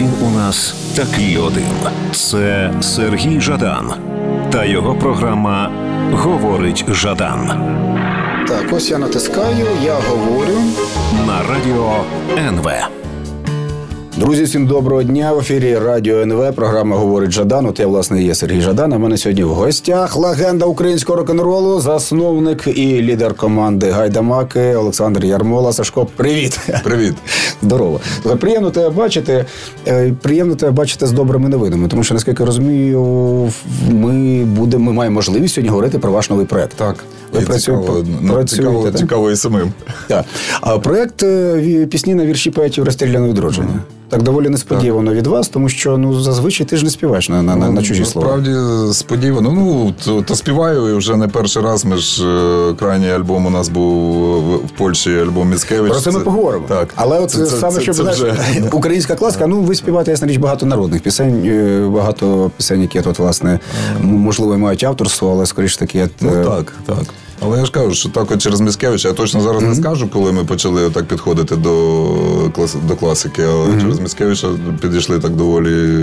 він у нас такий один. Це Сергій Жадан та його програма Говорить Жадан Так, ось я натискаю, я говорю. на радіо НВ. Друзі, всім доброго дня. В ефірі Радіо НВ. Програма говорить Жадан. От я, власне, є Сергій Жадан. А в мене сьогодні в гостях легенда українського рок-н-ролу, засновник і лідер команди Гайдамаки Олександр Ярмола. Сашко, привіт. Привіт. Здорово. Приємно тебе бачити. Е, Приємно тебе бачити з добрими новинами, тому що, наскільки розумію, ми будемо, ми маємо можливість сьогодні говорити про ваш новий проект. Так. Ви працює- цікаво, ну, працюєте, цікаво, цікаво і самим. Так. А проект е, пісні на вірші поетів розстріляне відродження. Так доволі несподівано від вас, тому що ну зазвичай ти ж не співаєш на, на, на, на чужі слова. Насправді сподівано. Ну, то, то співаю і вже не перший раз. Ми ж е, крайній альбом у нас був в, Польщі, альбом Міцкевич. Про це ми поговоримо. Так. Але от Це- саме, це- що це знаєш, вже- українська класика, ну ви співаєте, ясна річ, багато народних пісень, е, багато пісень, які тут, власне, можливо, мають авторство, але скоріш таки. е, Ну так, так. Але я ж кажу, що так от через Міцкевича, я точно зараз не скажу, коли ми почали так підходити до, клас, до класики, але через Міцкевича підійшли так доволі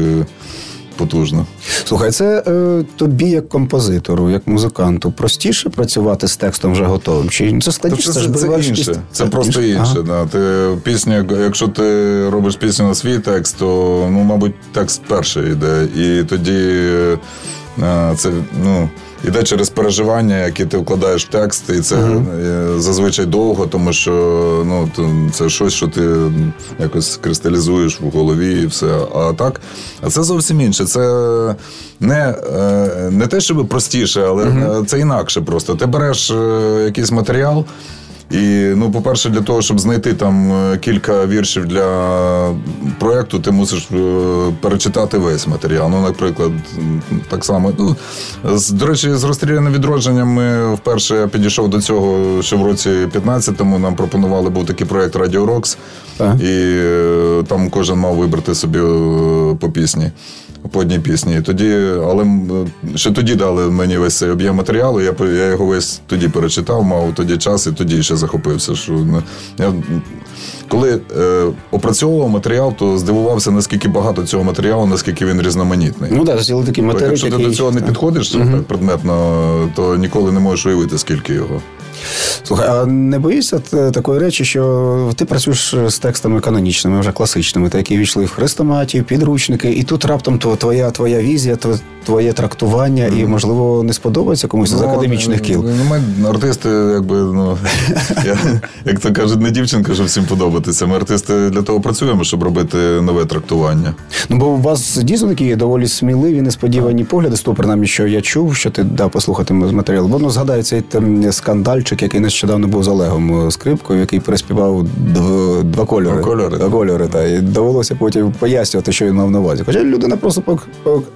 потужно. Слухай, це е, тобі, як композитору, як музиканту, простіше працювати з текстом вже готовим? Чи це складніше? це, це, це інше. якісь- Це просто інше. Ага. Да. Ти пісня, якщо ти робиш пісню на свій текст, то ну, мабуть, текст перший йде. І тоді е, це ну. Іде через переживання, які ти вкладаєш в текст, і це е, зазвичай довго, тому що ну, це щось, що ти якось кристалізуєш в голові і все. А так, а це зовсім інше. Це не, е, не те, щоб простіше, але е, це інакше просто. Ти береш якийсь матеріал. І, ну, по-перше, для того, щоб знайти там е, кілька віршів для проєкту, ти мусиш е, перечитати весь матеріал. Ну, наприклад, так само. Ну, з, до речі, з розстріляним відродженням ми вперше я підійшов до цього ще в році 15-му. Нам пропонували був такий проєкт Rocks. Так. І е, там кожен мав вибрати собі по пісні. По одній пісні. Тоді, але ще тоді дали мені весь цей об'єм матеріалу. Я, я його весь тоді перечитав, мав тоді час і тоді ще захопився. Що, я, коли е, опрацьовував матеріал, то здивувався, наскільки багато цього матеріалу, наскільки він різноманітний. Ну так, зробили такий матеріал, Якщо ти який... до цього не підходиш так, предметно, то ніколи не можеш уявити, скільки його. Слухай, а не боїшся такої речі, що ти працюєш з текстами канонічними, вже класичними, та які війшли в хрестоматію, підручники, і тут раптом твоя, твоя візія, твоє трактування, і, можливо, не сподобається комусь з академічних кіл. Ну, ми артисти, якби, ну, я, як то кажуть, не дівчинка, щоб всім подобатися. Ми артисти для того працюємо, щоб робити нове трактування. Ну, бо у вас дійсно такі доволі сміливі, несподівані погляди, з того, принаймні, що я чув, що ти дав послухати матеріал. Воно згадається цей там скандальчик, який нещодавно був з Олегом Скрипкою, який переспівав дв- два кольори. Два кольори. Два кольори та, і довелося потім пояснювати, що він мав на увазі. Хоча людина просто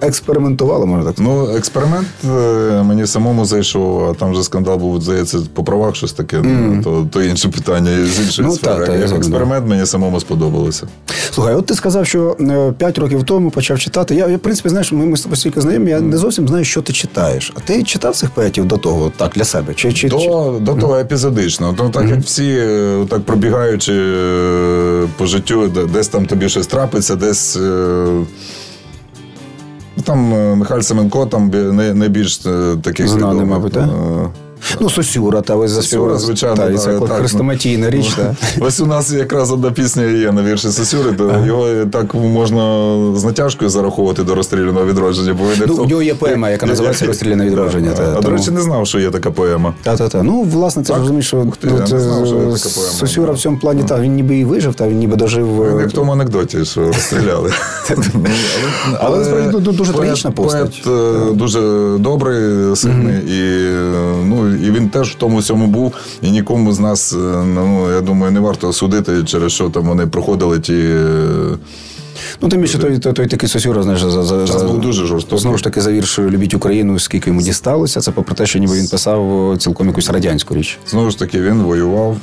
експериментувала, можна так сказати. Ну, експеримент е, мені самому зайшов, а там вже скандал був, здається, по правах щось таке. ну, То, то інше питання з іншої Ну, сфери. та, та, експеримент мені самому сподобалося. Слухай, от ти сказав, що 5 років тому почав читати. Я, я в принципі, знаєш, ми, ми з тобою стільки знайомі, я не зовсім знаю, що ти читаєш. А ти читав цих поетів до того, так, для себе? Чи, чи, чи... До, того епізодично. То, так як всі, е, так пробігаючи е, по життю, десь там тобі щось трапиться, десь. е, там Михайло Семенко, там найбільш таких Знаний, відомих. мабуть, так? Е, Ну, Сосюра, та ви заспівали. звичайно, та, це так, хрестоматійна ну, річ, так. Ось у нас якраз одна пісня є на вірші Сосюри, то його так можна з натяжкою зараховувати до розстріляного відродження. Бо Ну, як- у нього є поема, яка називається «Розстріляне відродження», та, А, до речі, не знав, що є така поема. Та, та, та. Ну, власне, це розумієш, що Ух ти, я не знав, що є така е, поема. Сосюра в цьому плані, та, він ніби і вижив, та він ніби дожив. е, Як в тому анекдоті, що розстріляли. Ну, Але насправді дуже трагічна постать. Поет е, дуже добрий, сильний, і, е, ну, і він теж в тому всьому був. І нікому з нас, е, ну, я думаю, не варто судити, через що там вони проходили ті. Е, Ну, тим більше той, той, той такий Сосюра, знаєш, за, за, за, був дуже жорстокий. Знову ж таки, за вірш Любіть Україну, скільки йому дісталося. Це попри те, що ніби він писав цілком якусь радянську річ. Знову ж таки, він воював.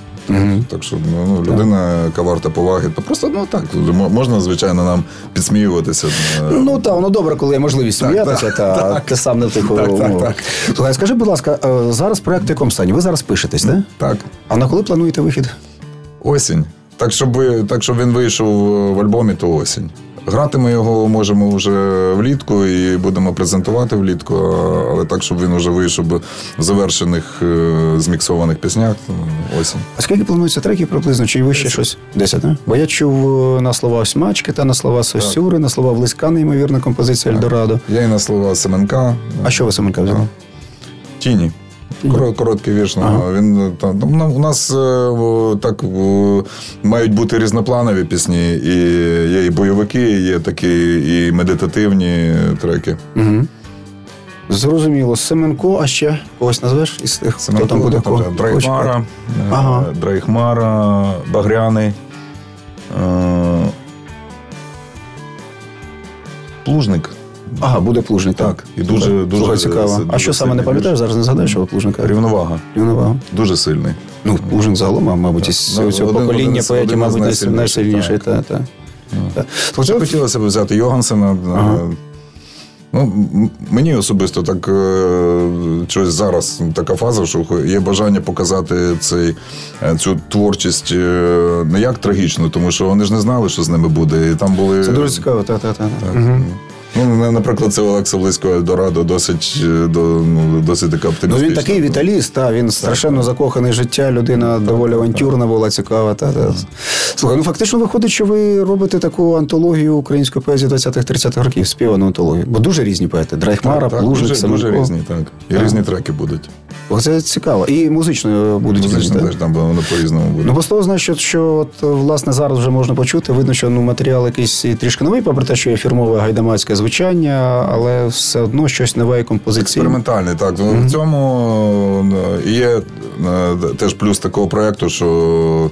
Так що ну, ну, людина, яка варта поваги. То просто ну так можна, звичайно, нам підсміюватися. е, Ну так, воно добре, коли є можливість сміятися, так, та ти сам не в тих Так, так, умовах. так. Слухай, скажи, будь ласка, е, зараз проект в якому стані? Ви зараз пишетесь, так? Так. А на коли плануєте вихід? Осінь. Так, щоб, так, щоб він вийшов в альбомі, то осінь. Грати ми його можемо вже влітку і будемо презентувати влітку, але так, щоб він вже вийшов в завершених е, зміксованих піснях осінь. А скільки планується треків приблизно? Чи ви ще щось? Десять, не? Бо я чув е, на слова Смачки та на слова Сосюри, на слова Близька, неймовірна композиція Ельдорадо. Я і на слова Семенка. А що ви Семенка взяли? Тіні. Коро- Короткий вірш. ну, Ага. Він ну, у нас е, так мають бути різнопланові пісні, і є і бойовики, є такі і медитативні треки. Угу. Зрозуміло. Семенко, а ще когось назвеш із тих, хто там буде кого? Драйхмара, е, Ага. Драйхмара, Багряний. е, Плужник. Ага, буде плужник. Так, Так, і дуже- Слухай, дуже- слухай, цікаво. це а що саме не пам'ятаєш? Зараз не згадаєш, що плужника? Рівновага. Рівновага. Дуже сильний. Ну, плужник загалом, а, мабуть, із Ну, цього один- покоління поетів, мабуть, найс- найсильніших, найсильніший. так. Та, та. Та. Хоча Слухай, хотілося б взяти Йогансена. е, Ага. Ну, мені особисто так е, щось зараз така фаза, що є бажання показати цей, е, цю творчість не як трагічну, тому що вони ж не знали, що з ними буде. І там були Це дуже цікаво, та, та, та. Так. Угу. Ну, наприклад, це Олекса Близько Ельдорадо досить, е, ну, досить така Ну, він такий віталіст, та, він страшенно закоханий життя, людина доволі авантюрна була, цікава. Та, та. Слухай, ну фактично виходить, що ви робите таку антологію української поезії 20-30-х років, співану антологію. Бо дуже різні поети. Драйхмара, так, дуже, Семенко. дуже різні, так. І Так. різні треки будуть. Оце цікаво. І музично будуть Музично теж там воно по-різному буде. Ну, бо з того, знаєш, що, що от, власне зараз вже можна почути. Видно, що ну, матеріал якийсь трішки новий, попри те, що є фірмове гайдамацьке звучання, але все одно щось нове і композиційне. Експериментальний, так. Ну, В цьому е, є е, теж плюс такого проєкту, що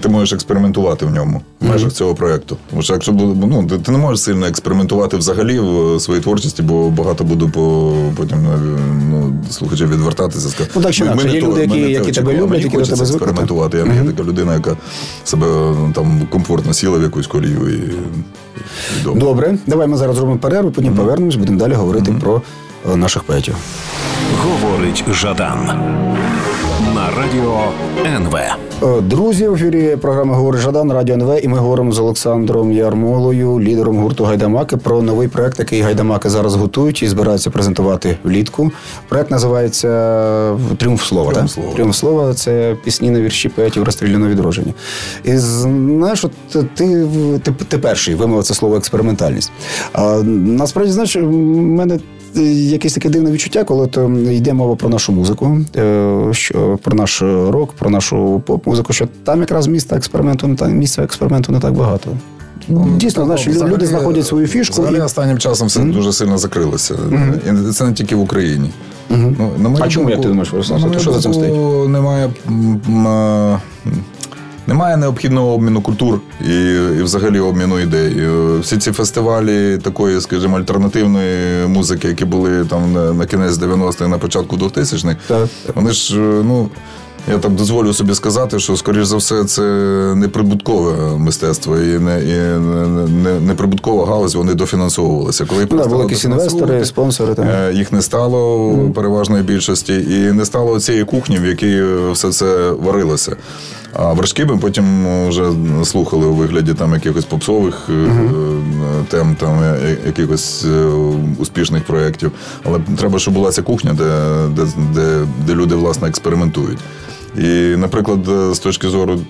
ти можеш експериментувати в ньому, в межах цього проєкту. Тому що якщо ну, ти, ти не можеш сильно експериментувати взагалі в своїй творчості, бо багато буду по, потім е, ну, слухачів відвертатися. сказати, Ну, так чи «Ми- ми не є то- люди, які- не які тебе люблять, які до хочеться тебе звикли, експериментувати. Я не є така людина, яка себе ну, там комфортно сіла в якусь колію і, і добре. Добре, давай ми зараз зробимо перерву, потім повернемось, будемо далі говорити про е, наших поетів. Говорить Жадан радіо НВ. Е, Друзі, в ефірі програми Говорить Жадан, Радіо НВ, і ми говоримо з Олександром Ярмолою, лідером гурту Гайдамаки, про новий проект, який Гайдамаки зараз готують і збираються презентувати влітку. Проект називається Тріумф слова. «Тріумф слова». Тріумф слова це пісні на вірші поетів розстріляного відродження. І знаєш, от ти, ти, ти перший вимовив це слово експериментальність. А, насправді, знаєш, в мене якесь таке дивне відчуття, коли то йде мова про нашу музику, е, що про наш рок, про нашу поп-музику, що там якраз міста експерименту не так місця експерименту не так багато. Дійсно, знаєш, лю- Взагалі- люди знаходять свою фішку. Взагалі І... останнім часом все дуже сильно закрилося. І це не тільки в Україні. Ну, на А чому, як ти думаєш, Руслан, що за цим думку, Немає, м, а, немає необхідного обміну культур і, і взагалі обміну ідей. Е, Всі ці фестивалі такої, скажімо, альтернативної музики, які були там на, на кінець 90-х, на початку 2000-х, Так. вони ж, е, ну. Я так дозволю собі сказати, що, скоріш за все, це неприбуткове мистецтво і не, і не, не, галузь, вони дофінансовувалися. Коли да, були якісь інвестори, спонсори. Так. Е, Їх не стало в переважної більшості, і не стало цієї кухні, в якій все це варилося. А вершки потім вже слухали у вигляді там якихось попсових е, тем, там е, якихось е, успішних проєктів. Але треба, щоб була ця кухня, де, де, де, де люди власне експериментують. І, наприклад, е, з точки зору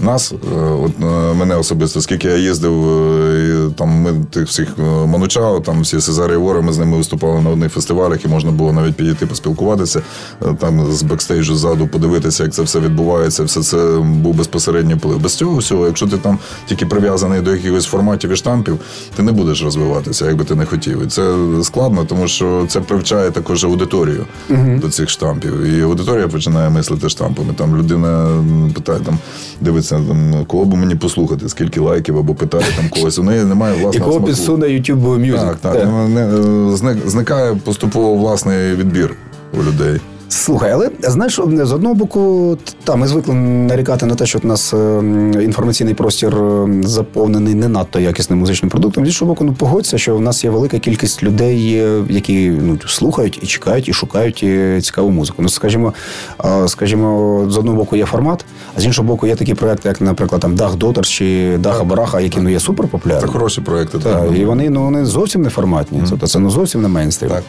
нас, е, от е, мене особисто, скільки я їздив, е, і там ми тих всіх Ману Чао, там всі Сезарії Евори, ми з ними виступали на одних фестивалях, і можна було навіть підійти поспілкуватися, там з бекстейджу ззаду подивитися, як це все відбувається. Все це був безпосередній вплив. Без цього всього, якщо ти там тільки прив'язаний до якихось форматів і штампів, ти не будеш розвиватися, як би ти не хотів. І це складно, тому що це привчає також аудиторію до цих штампів. І аудиторія починає мислити штампами. Там людина питає, там дивиться, там, кого би мені послухати, скільки лайків, або питає там когось. У неї немає І власного кого смаку. підсуне YouTube Music. Так, так. Не- не- зник- Зникає поступово власний відбір у людей. Слухай, але знаєш, з одного боку, та ми звикли нарікати на те, що у нас е, інформаційний простір е, заповнений не надто якісним музичним продуктом. З іншого боку, ну погодься, що в нас є велика кількість людей, е, які ну слухають і чекають, і шукають цікаву музику. Ну, скажімо, скажімо, з одного боку є формат, а з іншого боку, є такі проекти, як, наприклад, там Дах Дотер чи Даха Бараха, які ну є суперпопулярні. Це хороші проекти. Так, і вони ну вони зовсім не форматні. Mm-hmm. Це ну зовсім не мейнстрім. Так.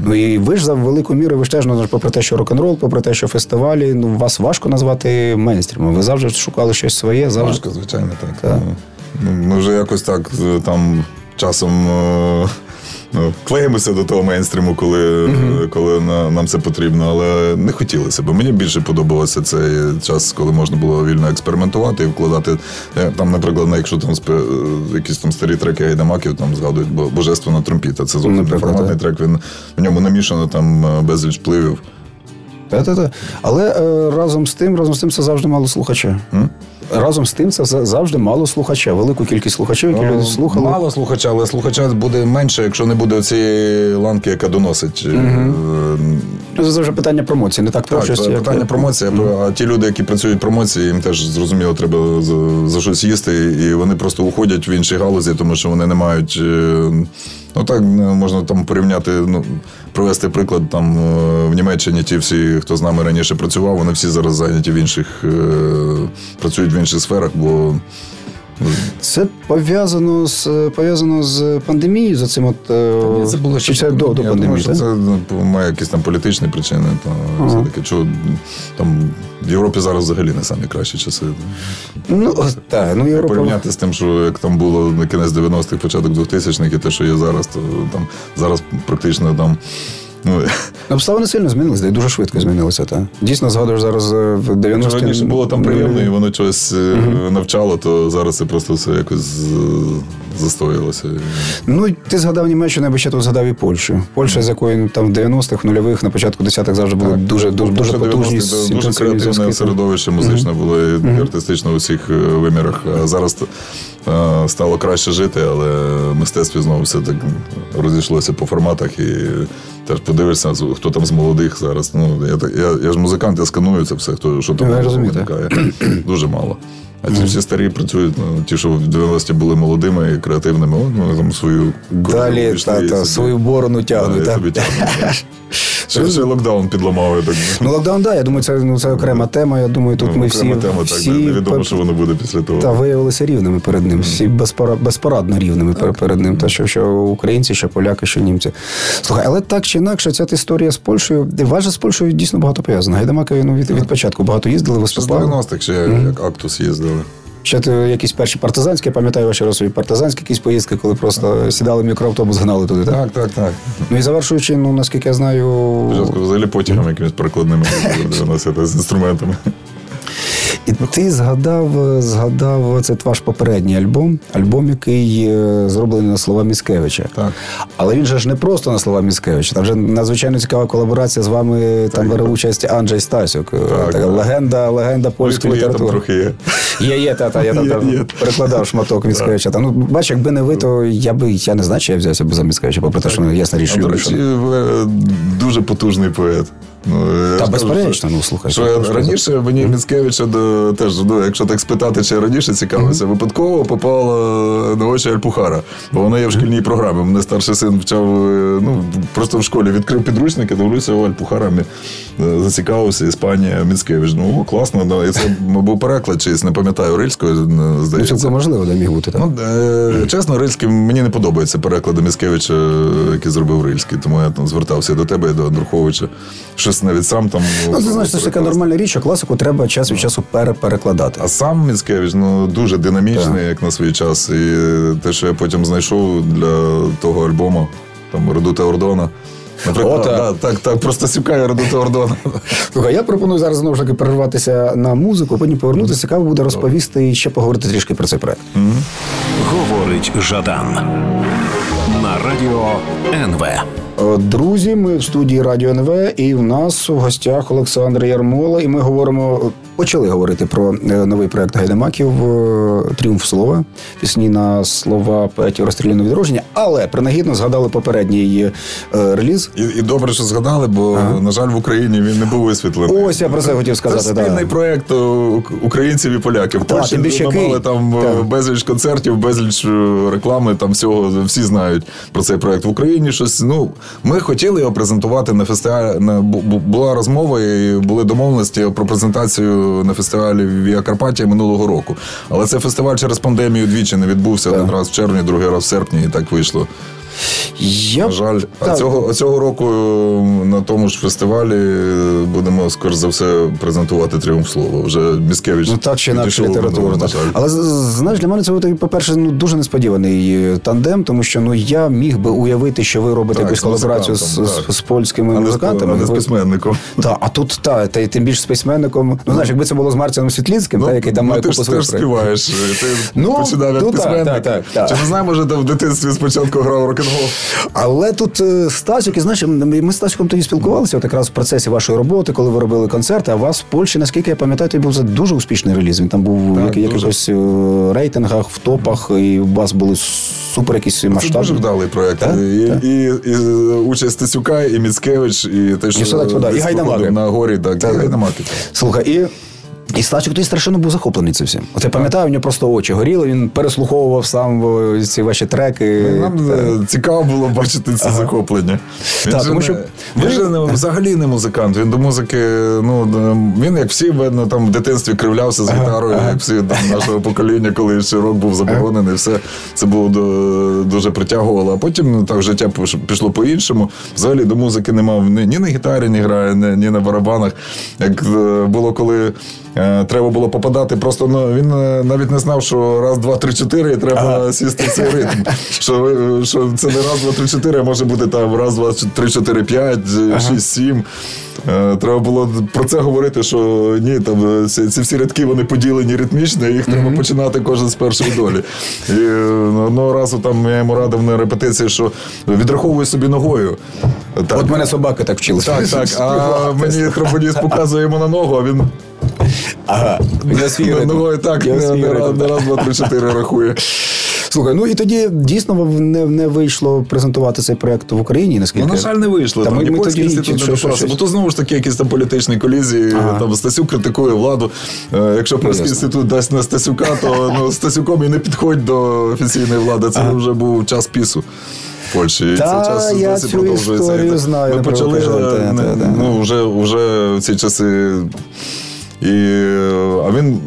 Ну і ви ж за велику міру, ви ж теж ну, попри те, що рок-н-рол, попри те, що фестивалі, ну вас важко назвати мейнстрімом. Ви завжди шукали щось своє, завжди. Важко, звичайно, так. так. Ну, Ми вже якось так е, там часом. Е, ну, клеїмося до того мейнстриму, коли uh-huh. коли на, нам це потрібно, але не хотілося б. Мені більше подобався цей час, коли можна було вільно експериментувати і вкладати. Там, наприклад, якщо там спи, якісь там старі треки гайдамаків там згадують божественна тромпіта. Це зовсім не фанатний трек. Він в ньому намішано там е, безліч впливів. Та-та-та. Але е, разом з тим, разом з тим, це завжди мало слухача. Mm? Разом з тим, це завжди мало слухача. Велику кількість слухачів, які люди слухали. Мало слухача, але слухача буде менше, якщо не буде цієї ланки, яка доносить. Угу. Це вже питання промоції, не так творчості. Так, питання як... промоції. Mm. А ті люди, які працюють в промоції, їм теж зрозуміло, треба за, за щось їсти, і вони просто уходять в інші галузі, тому що вони не мають. Е, ну так можна там порівняти, ну провести приклад там е, в Німеччині. Ті всі, хто з нами раніше працював, вони всі зараз зайняті в інших, е, працюють в інших сферах, бо це пов'язано з пов'язано з пандемією за цим. От е, це було ще це до, до пандемії. Думаю, що Це ну, має якісь там політичні причини. То ага. все таки, що там в Європі зараз взагалі не самі кращі часи. Ну так, ну Європа... порівняти з тим, що як там було на кінець 90-х, початок 2000-х, і те, що є зараз, то там зараз практично там. Ну, Обставини сильно змінилися, і дуже швидко змінилися. Та. Дійсно, згадуєш зараз е, в 90 ті Раніше було там приємно, і воно щось угу. навчало, то зараз це просто все якось застоїлося. Ну, ти згадав Німеччину, я би ще тут згадав і Польщу. Польща, з якої ну, там в 90-х, нульових, на початку 10-х завжди було так. дуже дуже, дуже потужні. Дуже креативне середовище музичне угу. було і угу. артистично у всіх е, вимірах. А зараз стало краще жити, але мистецтво знову все так розійшлося по форматах і. Теж подивишся, хто там з молодих зараз. Ну, Я я, я ж музикант, я сканую це все, хто що там виникає. Дуже мало. А ці всі старі працюють, ну, ті, що в 90-ті були молодими і креативними, ну, там свою Далі та, та, свою борону тягнуть. Да. Ще, локдаун підламав. Я так. Ну, локдаун, так. Да, я думаю, це ну, це окрема тема. Я думаю, тут ну, ми всі. тема, всі так, невідомо, що воно буде після того. Та виявилися рівними перед ним. Всі безпорад, безпорадно рівними так. перед ним. Та що, що українці, що поляки, що німці. Слухай, але так чи інакше, ця історія з Польщею, важе з Польщею дійсно багато пов'язана. Гайдамаки ну, від, від початку багато їздили, виступали. З 90-х ще mm-hmm. як Актус їздили. Ще якісь перші партизанські, я пам'ятаю ваші розові партизанські якісь поїздки, коли просто сідали в мікроавтобус, гнали туди. Так, так, так. так. Ну і завершуючи, ну наскільки я знаю. Спочатку взагалі потягом якимись перекладними з інструментами. І ти згадав згадав це ваш попередній альбом, альбом, який е, зроблений на слова Міскевича. Так. Але він же ж не просто на слова Міскевича. Там вже надзвичайно цікава колаборація з вами. Так, там бере участь Анджей Стасюк. Так, така легенда, легенда польської літератури. трохи є. Є, є, та, та, я там, там перекладав шматок Міскевича. Там, ну, бач, якби не ви, то я би я не знаю, чи я взявся б за Міскевича, попри те, що ну, ясна річ. Дуже потужний поет. Ну, Та безперечно, ну слухай. Що раніше мені Міцкевича теж, ну, якщо так спитати, чи раніше цікавився, випадково попала на очі Альпухара, бо вона є в шкільній програмі. Мене старший син вчав ну, просто в школі відкрив підручники, дивлюся, о, Альпухара е, зацікавився, Іспанія, Міцкевич. Ну, класно, да. і це був переклад, чись, не пам'ятаю, рильською, е, здається. Ну, це можливо, де міг бути. Так? Ну, е, Чесно, Рильський мені не подобається переклади Міцкевича, який зробив Рильський, тому я там звертався до тебе і до Андруховича щось навіть сам там. Ну, це значить, це така нормальна річ, що класику треба час від часу переперекладати. А сам Міцкевич ну, дуже динамічний, так. як на свій час. І те, що я потім знайшов для того альбому, там Редута Ордона. Наприклад, О, так. Да, так, так, просто сюкає Редута Ордона. Слухай, я пропоную зараз знову ж таки перерватися на музику, потім повернутися. Цікаво буде розповісти і ще поговорити трішки про цей проект. Mm-hmm. Говорить Жадан на радіо НВ. Е, друзі, ми в студії Радіо НВ, і в нас у гостях Олександр Ярмола, і ми говоримо почали говорити про е, новий проект Гайдамаків е, Тріумф слова, пісні на слова поетів розстріляного відродження, але принагідно згадали попередній е, реліз. І, і добре, що згадали, бо, на жаль, в Україні він не був висвітлений. Ось я про це хотів сказати, Це да. спільний проєкт у- українців і поляків. Так, Польщі ми мали там Так. безліч концертів, безліч реклами, там всього всі знають про цей проєкт. В Україні щось. Ну, ми хотіли його презентувати на фестивалі. На, бу- бу- була розмова і були домовленості про презентацію на фестивалі Віа Карпатія минулого року. Але це фестиваль через пандемію двічі не відбувся. Один раз в червні, другий раз в серпні, і так вийшло. Я На жаль, а Так. цього, а цього року на тому ж фестивалі будемо, скоріш за все, презентувати тріумф слова. Вже Міскевич. Ну так чи інакше підійшов, література. на жаль. Але знаєш, для мене це от, по-перше, ну дуже несподіваний е, тандем, тому що ну я міг би уявити, що ви робите Так, якусь колаборацію з, з, з польськими А музикантами. а не з письменником. Та, а тут та, та тим більше з письменником. Ну, знаєш, якби це було з Марціаном Світлінським, та, який там ну, має купу своїх співаєш. Ти Ну, починав як ну, так, письменник. так, так, так. Чи не знаю, може, ти в дитинстві спочатку грав рок-н-рол? Але тут е, Стасік, і знаєш, ми з Стасіком тоді спілкувалися, от якраз в процесі вашої роботи, коли ви робили концерти. А у вас в Польщі, наскільки я пам'ятаю, це був за дуже успішний реліз. Він там був Так, дуже. якихось е, рейтингах, в топах, і у вас були супер якісь Це дуже вдалий проєкт. Так, І, так. і, і, участь Стасюка, і Міцкевич, і те, що І так і Гайдамаки. на горі, так, Так, і. Гайдамаки. Слухай, і. І Стасік тоді страшенно був захоплений цим всім. От я пам'ятаю, у нього просто очі горіли, він переслуховував сам е, ці ваші треки. Нам Та- е, цікаво було бачити це захоплення. Він, Так, же, тому не, що він же не, взагалі не музикант. Він до музики, ну він, як всі, видно, там в дитинстві кривлявся з гітарою, як всі там, нашого покоління, коли ще рок був заборонений, все це було до- дуже притягувало. А потім ну, так життя пішло по-іншому. Взагалі до музики не мав ні, ні на гітарі, ні грає, ні, ні на барабанах. Як е, було, коли е, треба було попадати, просто ну, він е, навіть не знав, що раз, два, три, чотири, і треба сісти в цей ритм. Що, е, що це не раз, два, три, чотири, а може бути там раз, два, три, чотири, п'ять, е, шість, сім. Е, Треба було про це говорити, що ні, там е, ці, ці всі рядки вони поділені ритмічно, і їх треба починати кожен з першої долі. І е, одного разу там я йому радив на репетиції, що відраховуй собі ногою. Так. От мене собаки так вчили. Так, так. А мені тромбоніст показує йому на ногу, а він Ага, я свій ритм. ногою так не, раз, не раз, два, три, чотири рахує. Слухай, ну і тоді дійсно не, не вийшло презентувати цей проект в Україні, наскільки. Ну, на жаль, не вийшло. Та Там ми- ми тоді інститут що- не що- допався. що- Бо то знову ж таки якісь там політичні колізії. Ага. Там Стасюк критикує владу. Е, Якщо польський інститут дасть на Стасюка, то ну, Стасюком і не підходь до офіційної влади. Це вже був час пісу. в Польщі. Та, цей час я досі цю продовжується. знаю, Ми почали е, ну, вже, вже в ці часи. І, е, а він,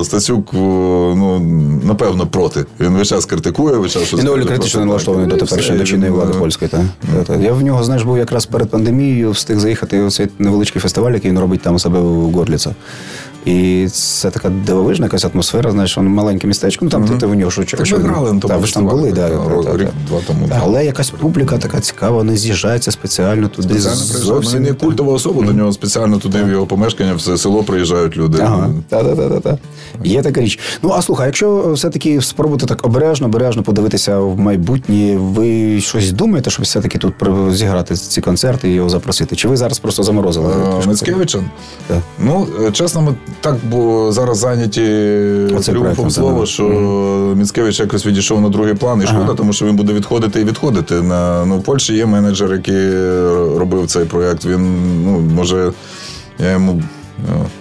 е, Стасюк, е, ну, напевно, проти. Він весь час критикує, весь час щось Він доволі критично налаштований до теперішньої і до чинної влади польської. Та? Mm-hmm. Я в нього, знаєш, був якраз перед пандемією, встиг заїхати у цей невеличкий фестиваль, який він робить там у себе у Горліца. І це така дивовижна якась атмосфера, знаєш, воно маленьке містечко, ну там ти, ти в нього що Так ми грали на тому Та, ви ж там були, так, та, та, рік-два тому. Але якась публіка така цікава, вони з'їжджаються спеціально туди. Спеціально приїжджають. Ну, культова особа, до нього спеціально туди в його помешкання, в це село приїжджають люди. Ага, та, та, та, та, та. Є така річ. Ну а слухай, якщо все-таки спробувати так обережно, обережно подивитися в майбутнє, ви щось думаєте, щоб все-таки тут зіграти ці концерти і його запросити? Чи ви зараз просто заморозили? Е, Мицкевича? Ну, е, чесно, ми так бо зараз зайняті тріумфом слова, так. що Міцкевич якось відійшов на другий план, і шкода, тому що він буде відходити і відходити. На, ну, в Польщі є менеджер, який робив цей проєкт. Він, ну, може, я йому.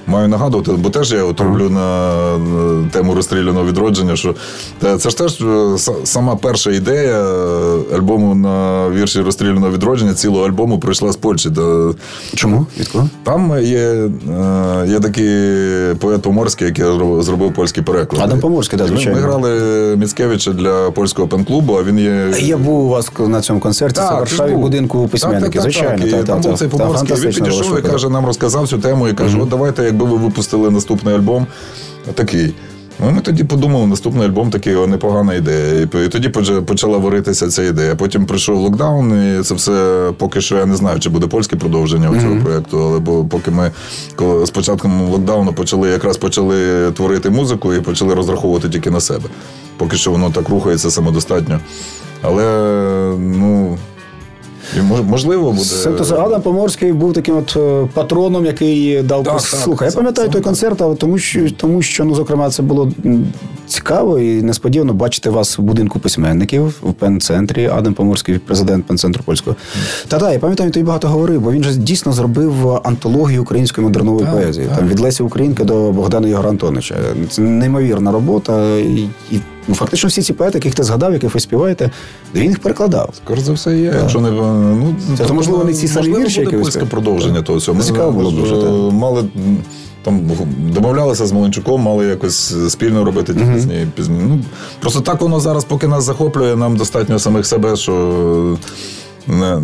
Е, Маю нагадувати, бо теж я от роблю на е, тему розстріляного відродження, що це ж теж е, сама перша ідея е, альбому на вірші розстріляного відродження, цілого альбому прийшла з Польщі. Чому? Там є, е, є такий поет Поморський, який зробив- польський переклад. Адам Поморський, ми- звичайно. Ми грали Міцкевича для польського пен-клубу, а він є. Я був у вас на цьому концерті, це в Варшаві, будинку письменників. Так, так, так, Звичайно, так. Так, так, так. Нам розказав цю тему і каже: от давайте, якби ви випустили наступний альбом такий. Ну, ми тоді подумали, наступний альбом такий о, непогана ідея. І, і тоді почала варитися ця ідея. Потім прийшов локдаун, і це все поки що я не знаю, чи буде польське продовження цього проєкту. Але бо поки ми коли з початком локдауну почали якраз почали творити музику і почали розраховувати тільки на себе. Поки що воно так рухається самодостатньо. Але ну. І можливо буде. Тобто Адам Поморський був таким от е, патроном, який дав Так, послухай. Я так, пам'ятаю так, той концерт, а тому що, тому що, ну, зокрема, це було цікаво і несподівано бачити вас в будинку письменників в пен-центрі. Адам Поморський, президент пен-центру польського. Та та я пам'ятаю, він тобі багато говорив, бо він же дійсно зробив антологію української модернової Так, поезії. так. Там від Лесі Українки до Богдана Єгора Антоновича. Це неймовірна робота. І, ну, фактично всі ці поети, яких ти згадав, яких ви співаєте, він їх перекладав. Скоріше за все є. Якщо не ну Це, то, можливо, не ці самі вірші, які польське продовження того всього. Ми Цікаво було дуже, е, мали там домовлялися з Маленчуком, мали якось спільно робити ті пісні. пізні. Ну, просто так воно зараз, поки нас захоплює, нам достатньо самих себе, що не,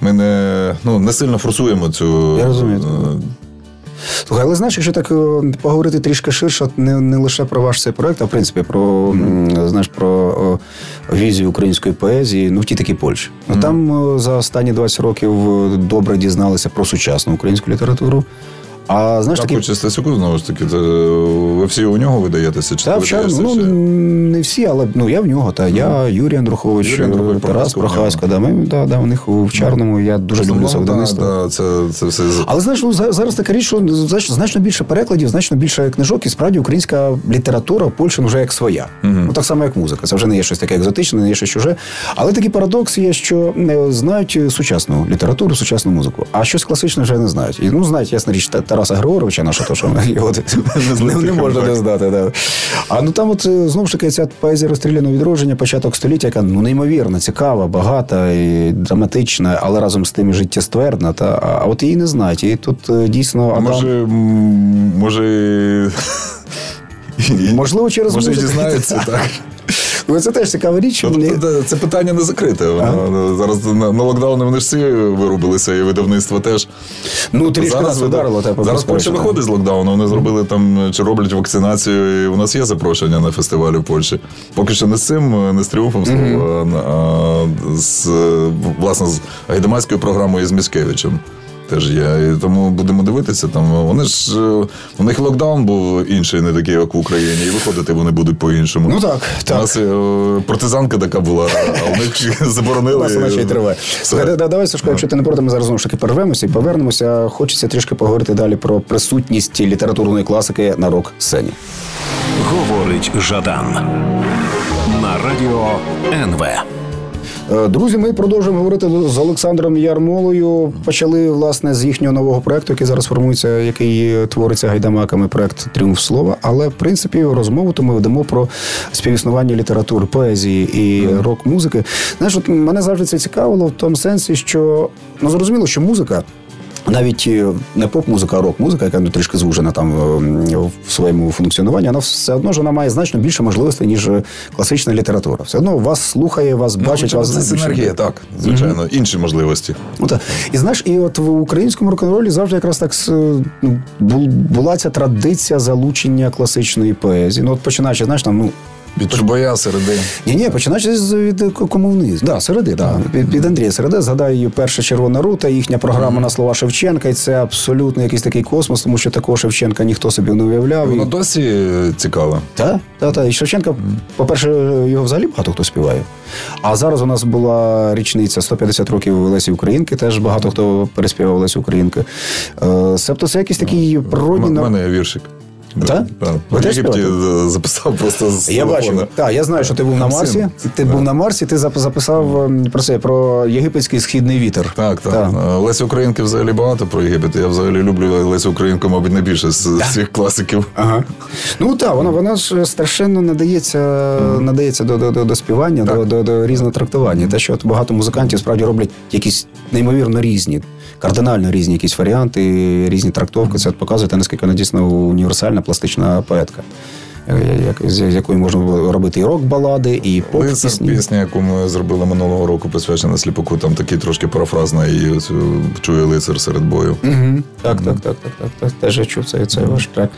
ми не, ну, не сильно форсуємо цю. Я розумію. е, Слухай, але знаєш, якщо так е, поговорити трішки ширше, не, не лише про ваш цей проект, а в принципі про м, знаєш про о, візію української поезії, ну в тій такій Польщі. Ну там е, за останні 20 років добре дізналися про сучасну українську літературу. А знаєш, Дякую такі Чистасюку, знову ж таки, це, ви всі у нього видаєтеся? Чи та ти в Чарну, видаєшся ну ще? не всі, але ну я в нього. Та я Юрій Андрухович, Юрій Андрухович, е, Тарас Прохасько. Прохасько. Да, ми да, да, у них у в Чарному. Я дуже люблю це Ну, да, да, це, це все Але знаєш, ну зараз така річ, що значно більше перекладів, значно більше книжок, і справді українська література в Польщі ну, вже як своя. Ну так само, як музика. Це вже не є щось таке екзотичне, не є щось чуже. Але такий парадокс є, що е, знають сучасну літературу, сучасну музику, а щось класичне вже не знають. І ну знають, ясна річ, Та- Тараса Григоровича, наша то, що його не, не можна не знати. Да. А ну там, от е, знову ж таки, ця поезія розстріляного відродження, початок століття, яка ну неймовірна, цікава, багата і драматична, але разом з тим і життєствердна. Та а, а от її не знають. І тут е, дійсно А Адам, може, може, можливо, через може музику. дізнаються, так. Ну, це теж цікава річ. Ну, Мені- тобто, це питання не закрите. Воно Зараз на, на локдауни вони ж всі вирубилися, і видавництво теж. Ну, трішки нас вида- ударило. та, зараз Польща виходить з локдауну, вони зробили там чи роблять вакцинацію, і у нас є запрошення на фестивалі в Польщі. Поки що не з цим, не з тріумфом слова, а з е, власне з гайдамацькою програмою і з Міскевичем. Теж є. І тому будемо дивитися. Там вони ж е, у них локдаун був інший, не такий, як в Україні, і виходити вони будуть по-іншому. Ну так, У так. нас е, партизанка така була, а у них заборонили. У нас вона ще й триває. Давай, Сашко, якщо ти не проти, ми зараз знову ж таки перервемося і повернемося. Хочеться трішки поговорити далі про присутність літературної класики на рок-сцені. Говорить Жадан на радіо НВ. Е, Друзі, ми продовжуємо говорити з Олександром Ярмолою. Почали власне з їхнього нового проекту, який зараз формується, який твориться гайдамаками, проект Тріумф слова. Але в принципі розмову то ми ведемо про співіснування літератури, поезії і рок-музики. Знаєш, от мене завжди це цікавило в тому сенсі, що ну зрозуміло, що музика. Навіть е, не поп-музика, а рок-музика, яка ну, трішки звужена там е, в своєму функціонуванні, вона все одно ж вона має значно більше можливостей, ніж е, класична література. Все одно вас слухає, вас Ну, бачить, вас це синергія, так, звичайно, інші можливості. Ну, так. І знаєш, і от в українському рок-н-ролі завжди якраз так ну, була ця традиція залучення класичної поезії. Ну, от починаючи, знаєш, там, ну. Від Чубая середи. Ні, ні, починаючи з від кому вниз. Да, середи, да. Під, під Андрія Середи, згадай перша червона рута, їхня програма на слова Шевченка, і це абсолютно якийсь такий космос, тому що такого Шевченка ніхто собі не уявляв. Воно І... досі цікаве. Так, так, так. І Шевченка, по-перше, його взагалі багато хто співає. А зараз у нас була річниця 150 років Лесі Українки, теж багато хто переспівав Лесі Українки. Е, Себто це якийсь такий У мене є віршик. Так. Ви В Єгипті записав просто з Я бачу. Так, я знаю, що ти був на Марсі. Ти був на Марсі, ти записав ем, про це, про єгипетський східний вітер. Так, так. Е, Лесі Українки взагалі багато про Єгипет. Я взагалі люблю Лесю Українку, мабуть, найбільше з всіх класиків. Ага. Ну так, вона, вона ж страшенно надається, надається до, до, до, до співання, до, до, до різного трактування. Те, що багато музикантів справді роблять якісь неймовірно різні, кардинально різні якісь варіанти, різні трактовки. Це показує, наскільки вона дійсно універсальна пластична поетка. е, як- з якої можна було робити і рок-балади, і Лисар, поп-пісні. пісня, яку ми зробили минулого року, посвячена сліпаку, там такий трошки парафразна і чує лицар серед бою. Угу. Так, так, так, так, так, так. Теж я чув цей, цей ваш трек.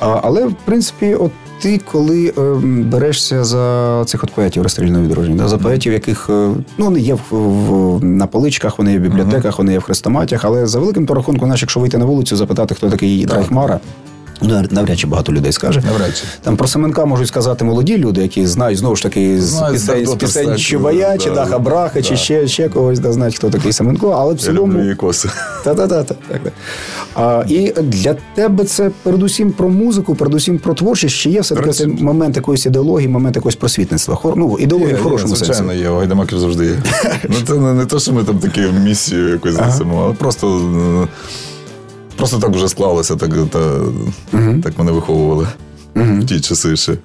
А, але, в принципі, от ти, коли ем, берешся за цих от поетів розстрільного відродження, да, за поетів, яких е, ну, вони є в, в, на поличках, вони є в бібліотеках, вони є в хрестоматіях, але за великим то рахунком, знаєш, якщо вийти на вулицю, запитати, хто такий Драйхмара, навряд чи багато людей скаже. Навряд чи. Там про Семенка можуть сказати молоді люди, які знають знову ж таки з пісень, з пісень Чубая, чи да, Даха Браха, чи ще, ще когось, да, знають, хто такий Семенко, але в Я люблю цілому. коси. Та-та-та. так, так. А, і для тебе це передусім про музику, передусім про творчість. Чи є все-таки цей момент якоїсь ідеології, момент якогось просвітництва? Хор, ну, ідеологія в хорошому сенсі. Звичайно, є, у гайдамаків завжди є. ну, це не, не те, що ми там такі місію якусь несемо, але просто, е, просто так вже склалося, так, та, так мене виховували. В ті часи ще.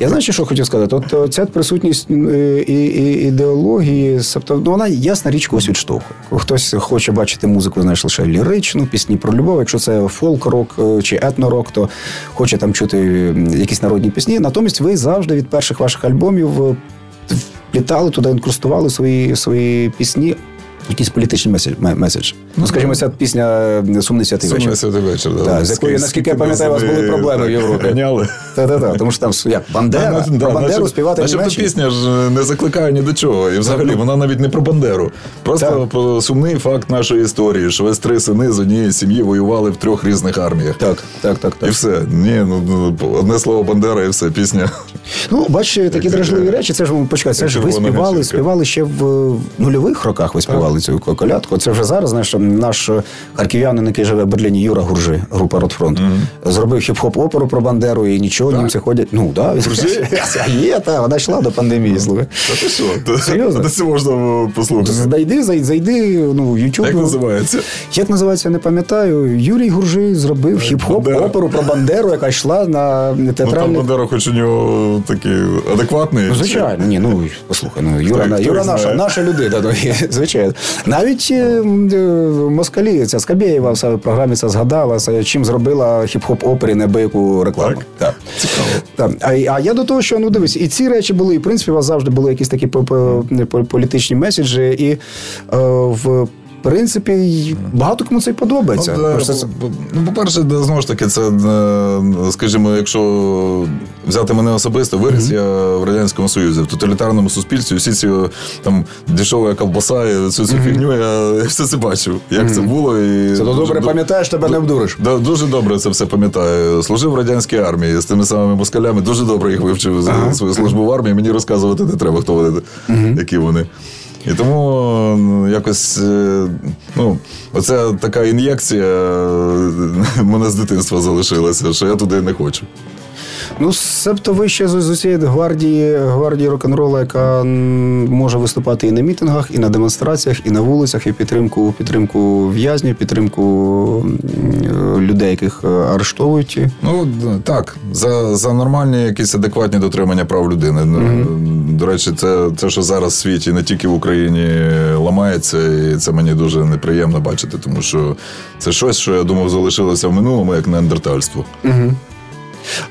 Я знаю, що хотів сказати. От е, ця присутність е, і, і, ідеології, тобто, ну, вона ясна річ когось відштовхує. Хтось хоче бачити музику, знаєш, лише ліричну, пісні про любов. Якщо це фолк-рок е, чи етно-рок, то хоче там чути якісь народні пісні. Натомість ви завжди від перших ваших альбомів вплітали туди, інкрустували свої, свої пісні. Якийсь політичний меседж. меседж. Ну, скажімо, ця пісня е, Сумний святий вечір. Сумний святий вечір. Да. Так, з якою, наскільки я пам'ятаю, у вас були проблеми в Європі. Ганяли. Та-та-та, тому що там як Бандера, Ну, да, про Бандеру співати в начебто пісня ж не закликає ні до чого. І взагалі вона навіть не про Бандеру. Просто сумний факт нашої історії, що весь три сини з однієї сім'ї воювали в трьох різних арміях. Так, так, так, І так. все. Ні, ну ну, одне слово Бандера, і все, пісня. Ну, бачите, такі дражливі речі. Це ж ну, почекай, це ж ви співали, співали ще в нульових роках. Ви співали цю колядку. Це вже зараз. Знаєш, наш харків'янин, який живе в Берліні, Юра Гуржи, група Ротфронт, зробив хіп-хоп оперу про Бандеру, і нічого, німці ходять. Ну да, є, та вона йшла до пандемії. Слухай. Та ти що? Серйозно? Це можна послухати. Зайди, зай- зайди, ну, в YouTube. Як називається? Як називається, не пам'ятаю. Юрій Гуржий зробив хіп-хоп оперу про Бандеру, яка йшла на Ну там. Бандера, хоч у нього такий адекватний. Ну, звичайно, ні, ну послухай, ну Юра, хто Юра наша, наша людина, ну, звичайно. Навіть е, е, москалі, ця Скабєєва в своїй програмі це згадала, чим зробила хіп-хоп опері неабияку рекламу. Так? Так. Цікаво. Так. А, а я до того, що ну дивись, і ці речі були, і в принципі, у вас завжди були якісь такі по- по- по- політичні меседжі, і е, в принципі багато кому це й подобається. Ну, це- по- ну, по-перше, знову ж таки, це, е, скажімо, якщо взяти мене особисто, виріс я в Радянському Союзі, в тоталітарному суспільстві, всі ці там дешова ковбаса, і всю цю фігню, я, все це бачив, як це було. І Це то дуже добре до- пам'ятаєш, тебе не обдуриш. Да, дуже добре це все пам'ятаю. Служив в радянській армії з тими самими москалями. Дуже добре їх вивчив за свою службу в армії. Мені розказувати не треба, хто вони, які вони. І тому ну, якось е, ну, оця така ін'єкція е, мене з дитинства залишилася, що я туди не хочу. Ну, себто ви ще з, цієї гвардії, гвардії рок-н-ролу, яка може виступати і на мітингах, і на демонстраціях, і на вулицях, і підтримку, підтримку в'язнів, підтримку людей, яких е, арештовують. Ну так, за, за нормальні якісь адекватні дотримання прав людини. Ну, До речі, це, це, що зараз в світі не тільки в Україні ламається, і це мені дуже неприємно бачити, тому що це щось, що я думав, залишилося в минулому, як неандертальство.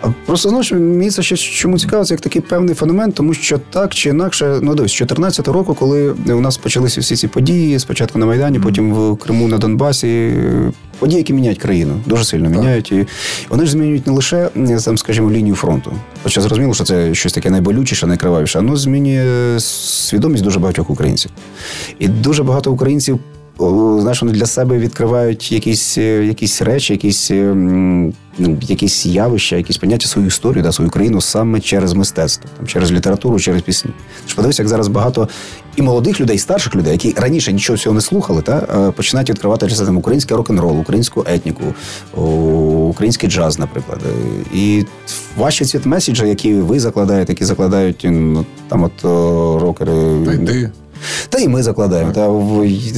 А Просто знаєш, мені це ще чому цікаво, це як такий певний феномен, тому що так чи інакше, ну дивись, з 14 року, коли у нас почалися всі ці події, спочатку на Майдані, потім в Криму на Донбасі, події, які міняють країну, дуже сильно міняють. І вони ж змінюють не лише там, скажімо, лінію фронту. Хоча зрозуміло, що це щось таке найболючіше, найкривавіше, воно змінює свідомість дуже багатьох українців. І дуже багато українців. Знаєш, вони для себе відкривають якісь, е, якісь речі, якісь, е, ну, якісь явища, якісь поняття свою історію, да, свою країну саме через мистецтво, там, через літературу, через пісні. Ти ж подивися, як зараз багато і молодих людей, і старших людей, які раніше нічого цього не слухали, та, е, починають відкривати це, там, український рок-н-рол, українську етніку, український джаз, наприклад. І ваші ці меседжі, які ви закладаєте, які закладають ну, там от рокери. Та йди. Та і ми закладаємо. Та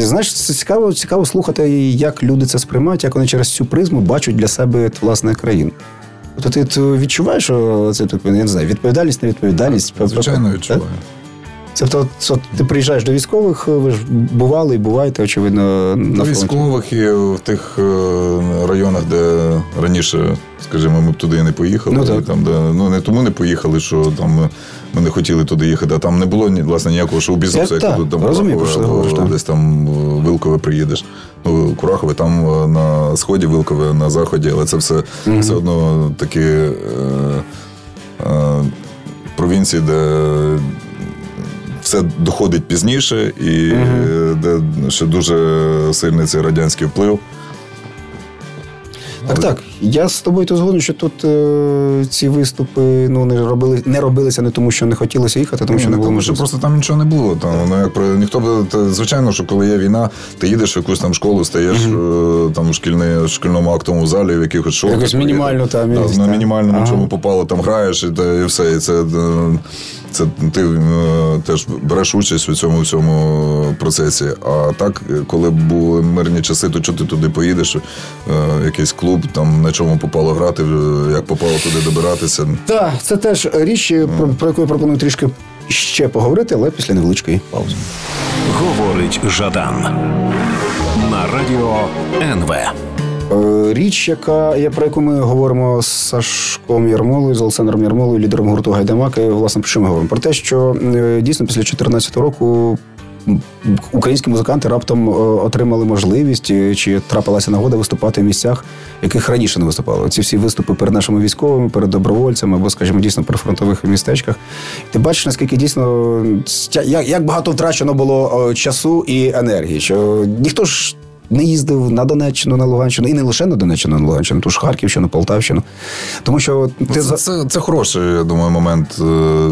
знаєш, це цікаво, цікаво слухати, як люди це сприймають, як вони через цю призму бачать для себе власне країну. Тобто ти, відчуваєш, що це я не знаю, відповідальність, невідповідальність. Звичайно, відчуваю. Це то, то ти приїжджаєш до військових, ви ж бували і буваєте, очевидно, на На фронті. військових і в тих е, районах, де раніше, скажімо, ми б туди не поїхали. Ну, так. Там, де, ну не тому не поїхали, що там ми- не хотіли туди їхати, а там не було власне ніякого шоу-бізнесу, як тут там розумію, Курахове або говориш, десь там Вилкове приїдеш. Ну, Курахове там е, на сході, Вилкове на заході, але це все, все одно такі е, е, провінції, де все доходить пізніше, і де ще дуже сильний цей радянський вплив. Так, так. Я з тобою то згоден, що тут е, ці виступи ну, не, робили, не робилися не тому, що не хотілося їхати, тому що не було тому що просто там нічого не було. Там, ну, як, про- ніхто б- та, звичайно, що коли є війна, ти їдеш в якусь там школу, стаєш е, там в шкільний, шкільному актовому залі, в якихось шоу. Якось мінімально там є, на так. мінімальному Ага. чому попало, там граєш і, та- і все. І це, е, це ти е, теж береш участь у цьому всьому процесі. А так, е, коли були мирні часи, то чого ти туди поїдеш? Е, якийсь клуб, там на чому попало грати, е, як попало туди добиратися. Так, це теж річ, про, про яку я пропоную трішки ще поговорити, але після невеличкої паузи. Говорить Жадан на радіо НВ. Е, Річ, яка я про яку ми говоримо з Сашком Ярмолою, з Олександром Ярмолою, лідером гурту Гайдамаки. Власне, про що ми говоримо? Про те, що е, дійсно після 2014 року. Українські музиканти раптом е, отримали можливість е, чи трапилася нагода виступати в місцях, яких раніше не виступали. Ці всі виступи перед нашими військовими, перед добровольцями або, скажімо, дійсно при фронтових містечках. Ти бачиш, наскільки дійсно як, як багато втрачено було е, часу і енергії. Що ніхто ж не їздив на Донеччину, на Луганщину, і не лише на Донеччину, на Луганщину, ту ж Харківщину, Полтавщину. Тому що ти Ну, Це, за це, це хороший, я думаю, момент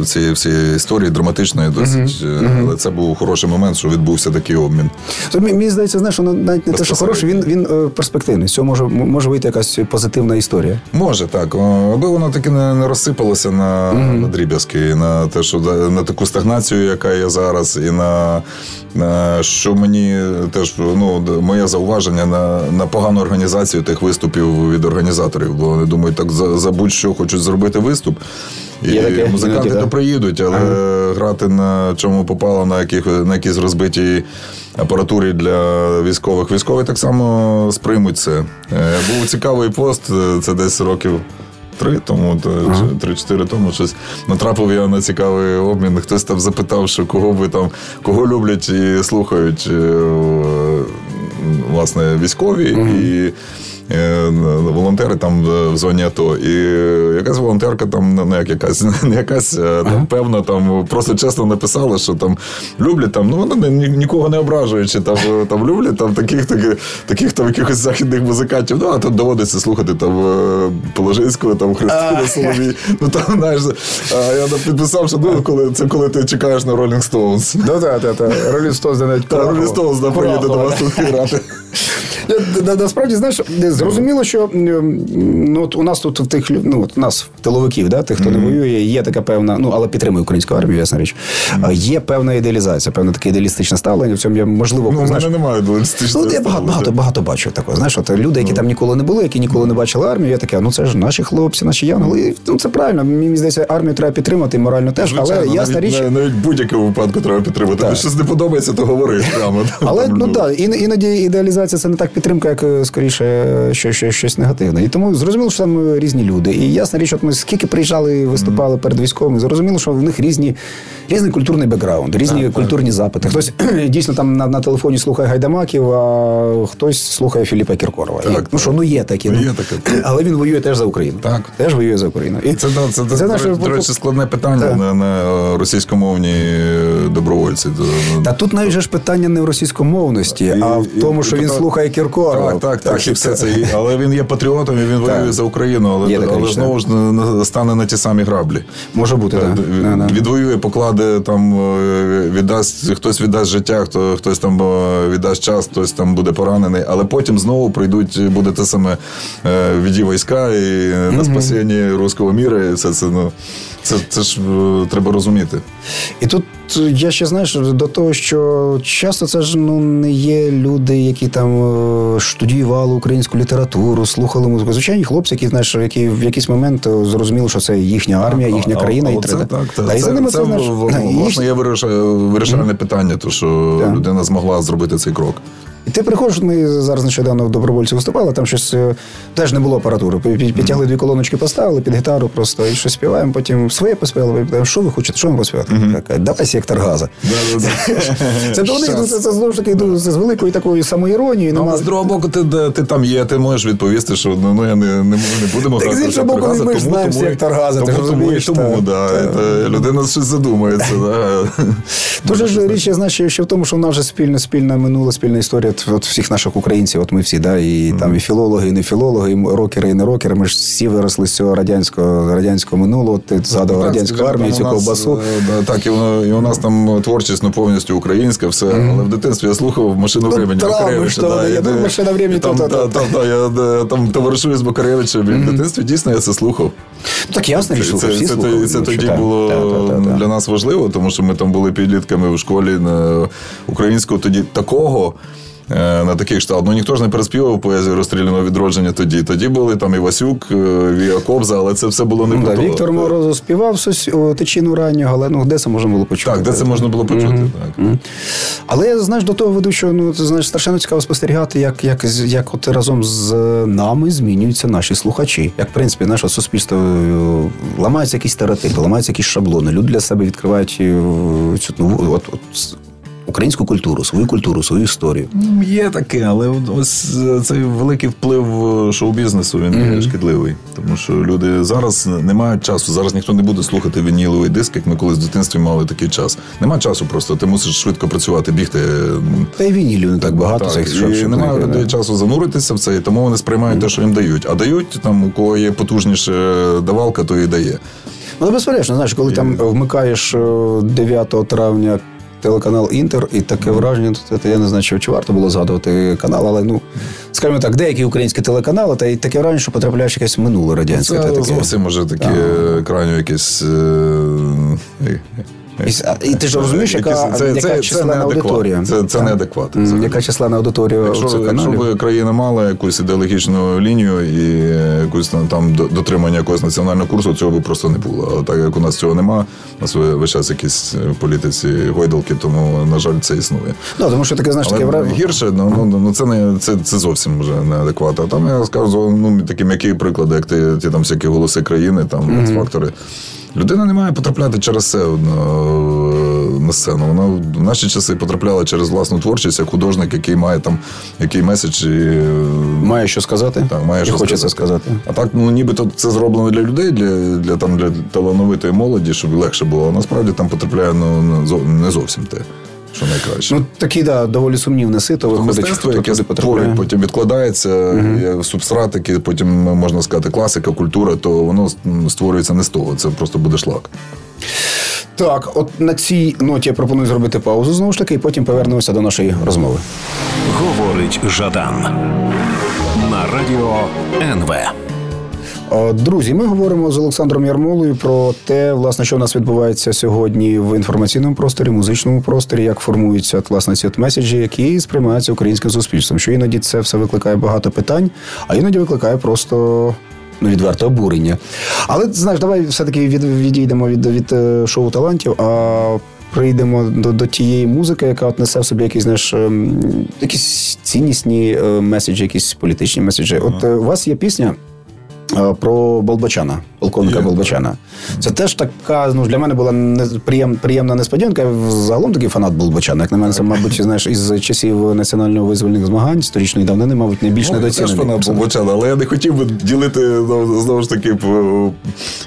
е, цієї всієї історії, драматичної досить. е, Але це був хороший момент, що відбувся такий обмін. Це, мені здається, знаєш, воно навіть не те, що хороший, він, він е, перспективний. З цього може, може вийти якась позитивна історія. Може так, аби воно таки не, не розсипалося на, на дріб'язки, і на те, що на таку стагнацію, яка є зараз, і на, на що мені теж ну, д- зауваження на, на погану організацію тих виступів від організаторів. Бо вони думають, так за, за будь-що хочуть зробити виступ. І таке, музиканти то приїдуть, але грати на чому попало, на яких на якійсь розбитій апаратурі для військових. Військові так само сприймуть це. Е, Був цікавий пост, е, це десь років. Три тому, три-чотири тому щось натрапив я на цікавий обмін. Хтось там запитав, що кого ви там, кого люблять і слухають е, власне військові. І е, волонтери там е, в зоні АТО. І е, якась волонтерка там, ну, не якась, не якась, е, там, певно, там просто чесно написала, що там люблять там, ну вона ні- нікого не ображуючи, там, е, там люблять там таких, таких, таких там якихось західних музикантів. Ну, а тут доводиться слухати там е, Положинського, там Христину Соловій. Ну там знаєш, я там підписав, що ну, коли це коли ти чекаєш на Rolling Stones. Ну так, так, так. Ролін Стоунс навіть Stones да, приїде до вас тут грати. На- на- Насправді, знаєш, зрозуміло, що ну, от у нас тут в тих ну, от у нас тиловиків, да, тих, хто не воює, є така певна, ну але підтримує українську армію, ясна річ. А Є певна ідеалізація, певне таке ідеалістичне ставлення. В цьому є можливо, Ну, знаєш, мене немає дуалістичного Ну, я багато, багато, багато бачу такого. Знаєш, от люди, які там ніколи не були, які ніколи не бачили армію, я таке, ну це ж наші хлопці, наші янголи. Ну це правильно. Мені здається, армію треба підтримати і морально теж. але ясна навіть, річ. навіть, навіть будь-якому випадку треба підтримати. Так. Тобі щось не подобається, то говори прямо. Але ну так, іноді ідеалізація це не так підтримка, як е, скоріше що, що, щось негативне. І тому зрозуміло, що там е, різні люди. І ясна річ, от ми скільки приїжджали і виступали перед військовими, зрозуміло, що в них різні, різний культурний бекграунд, різні культурні запити. Хтось дійсно там на, на телефоні слухає гайдамаків, а хтось слухає Філіпа Кіркорова. І, Так, ну що, ну є такі. Ну, ну, є таке. Але він воює теж за Україну. Так. Теж воює за Україну. І Це, це, це, Це наше- до речі, складне питання на, на е, російськомовні е, добровольці. Та тут навіть ж питання не в російськомовності, а в тому, що він слухає Кіркорова. Так, так, так, і все це. І- Але він є патріотом, і він воює за Україну, але, Є але знову ж стане на ті самі граблі. Може бути, так. Да. Відвоює, покладе там, е, віддасть, хтось віддасть життя, хто, хтось там е, віддасть час, хтось там буде поранений, але потім знову прийдуть, буде те саме е, віді війська і на спасіння руського міра. І все це, ну, це, це ж треба розуміти. І тут я ще знаєш до того, що часто це ж ну не є люди, які там штудіювали студіювали українську літературу, слухали музику. Звичайні хлопці, які знаєш, які в якийсь момент е, зрозуміли, що це їхня армія, їхня країна, і треба. так, Та, і за Це, ними це, власне є вирішальне питання, то що людина змогла зробити цей крок. І ти приходиш, ми зараз нещодавно в добровольці виступали, там щось е, теж не було апаратури. Пі- пі- Підтягли дві колоночки, поставили під гітару просто і щось співаємо. Потім своє поспівали. питаємо, що ви хочете, що вам поспівати? Така, Давай сектор газа. Це до них це, це знову ж таки з великою такою самоіронією. Ну, з другого боку, ти, ти там є, ти можеш відповісти, що ну, ну я не, не, будемо Так, з іншого боку, ми ж знаємо сектор газу, ти тому, і розумієш, тому, людина щось задумається. Дуже ж річ, я знаю, що ще в тому, що в нас вже спільна, спільна минула, спільна історія от, от всіх наших українців, от ми всі, да, і mm-hmm. там і філологи, і не філологи, і рокери, і не рокери. Ми ж всі виросли з цього радянського радянського минулого. Ти згадував ну, радянську так, армію, цю ковбасу. Е, так, і воно і у нас там творчість ну, повністю українська, все. Mm-hmm. Але в дитинстві я слухав машину ну, времени Макаревича. Да, я думаю, машина времени там, та, та, та, я там товаришую з Макаревичем. В дитинстві дійсно я це слухав. Ну, так ясно, що це, це, це, це тоді було для нас важливо, тому що ми там були підлітками в школі на українського тоді такого. Е, на таких штат. Ну ніхто ж не переспівав поезію розстріляного відродження тоді. Тоді були там Івасюк, е, Віа Кобза, але це все було не ну, да, Віктор Морозов співав течіну раннього, але ну де це можна було почути? Так, де це можна було почути. Mm-hmm. так. Mm-hmm. Але знаєш, до того веду, що ну це знаєш, страшенно цікаво спостерігати, як як, як от разом з нами змінюються наші слухачі. Як в принципі наше суспільство е, ламаються якісь стереотипи, ламаються якісь шаблони. Люди для себе відкривають цю ну, от, от українську культуру, свою культуру, свою історію. Є таке, але ось е, цей великий вплив е, шоу-бізнесу він mm-hmm. шкідливий. Тому що люди зараз не мають часу. Зараз ніхто не буде слухати вініловий диск, як ми колись в дитинстві мали такий час. Нема часу просто. Ти мусиш швидко працювати, бігти. Та й вінілів не так багато. Так, цих, і немає людей да. часу зануритися в це, і тому вони сприймають mm-hmm. те, що їм дають. А дають там, у кого є потужніша давалка, то і дає. Ну, безперечно, знаєш, коли і... там вмикаєш 9 е, травня телеканал Інтер, і таке враження, це я не знаю, чи варто було згадувати канал, але ну скажімо так, деякі українські телеканали, та й таке враження, що потрапляєш якесь минуле радянське. Це зовсім може таке крайньо якесь. Е, і, і ти ж розумієш, яка, це, яка це, численна це аудиторія. Це це неадекват. Mm, яка численна аудиторія якщо, цих якщо б країна мала якусь ідеологічну лінію і якусь там дотримання якогось національного курсу, цього б просто не було. А так як у нас цього нема, у нас весь час якісь в політиці гойдалки, тому на жаль, це існує. Ну тому що таке знаєш таке враження. гірше, ну ну ну це не це це зовсім вже неадекват. А там я скажу ну такі м'які приклади, як ти ті там всякі голоси країни, там mm-hmm. фактори. Людина не має потрапляти через це на сцену. Вона в наші часи потрапляла через власну творчість, як художник, який має там який меседж і має що сказати. Так, має і що хоче сказати. сказати. А так, ну нібито це зроблено для людей, для для там для талановитої молоді, щоб легше було. А насправді там потрапляє ну не зовсім те що найкраще. Ну такі да, доволі сумнівне сито. Виходить, Мистецтво, яке творить, потім відкладається, uh субстрат, який потім можна сказати, класика, культура, то воно створюється не з того. Це просто буде шлак. Так, от на цій ноті я пропоную зробити паузу знову ж таки, і потім повернемося до нашої розмови. Говорить Жадан на радіо НВ. Друзі, ми говоримо з Олександром Ярмолою про те, власне, що у нас відбувається сьогодні в інформаційному просторі, музичному просторі, як формуються власне ці меседжі, які сприймаються українським суспільством. Що іноді це все викликає багато питань, а іноді викликає просто. Ну, відверте обурення. Але знаєш, давай все-таки від, відійдемо від від е, шоу талантів, а прийдемо до до тієї музики, яка от несе в собі якісь знаєш, ем, якісь ціннісні е, меседжі, якісь політичні меседжі. От е, у вас є пісня. Про Болбачана, полковника Болбачана. Yeah. Це теж така ну, для мене була приєм, приємна несподіванка. Я загалом такий фанат Болбачана. Як на мене, це, мабуть, знаєш, із часів національно визвольних змагань сторічної давнини, мабуть, найбільш ну, недооцінений. Я фанат Болбачана, але я не хотів би ділити ну, знову ж таки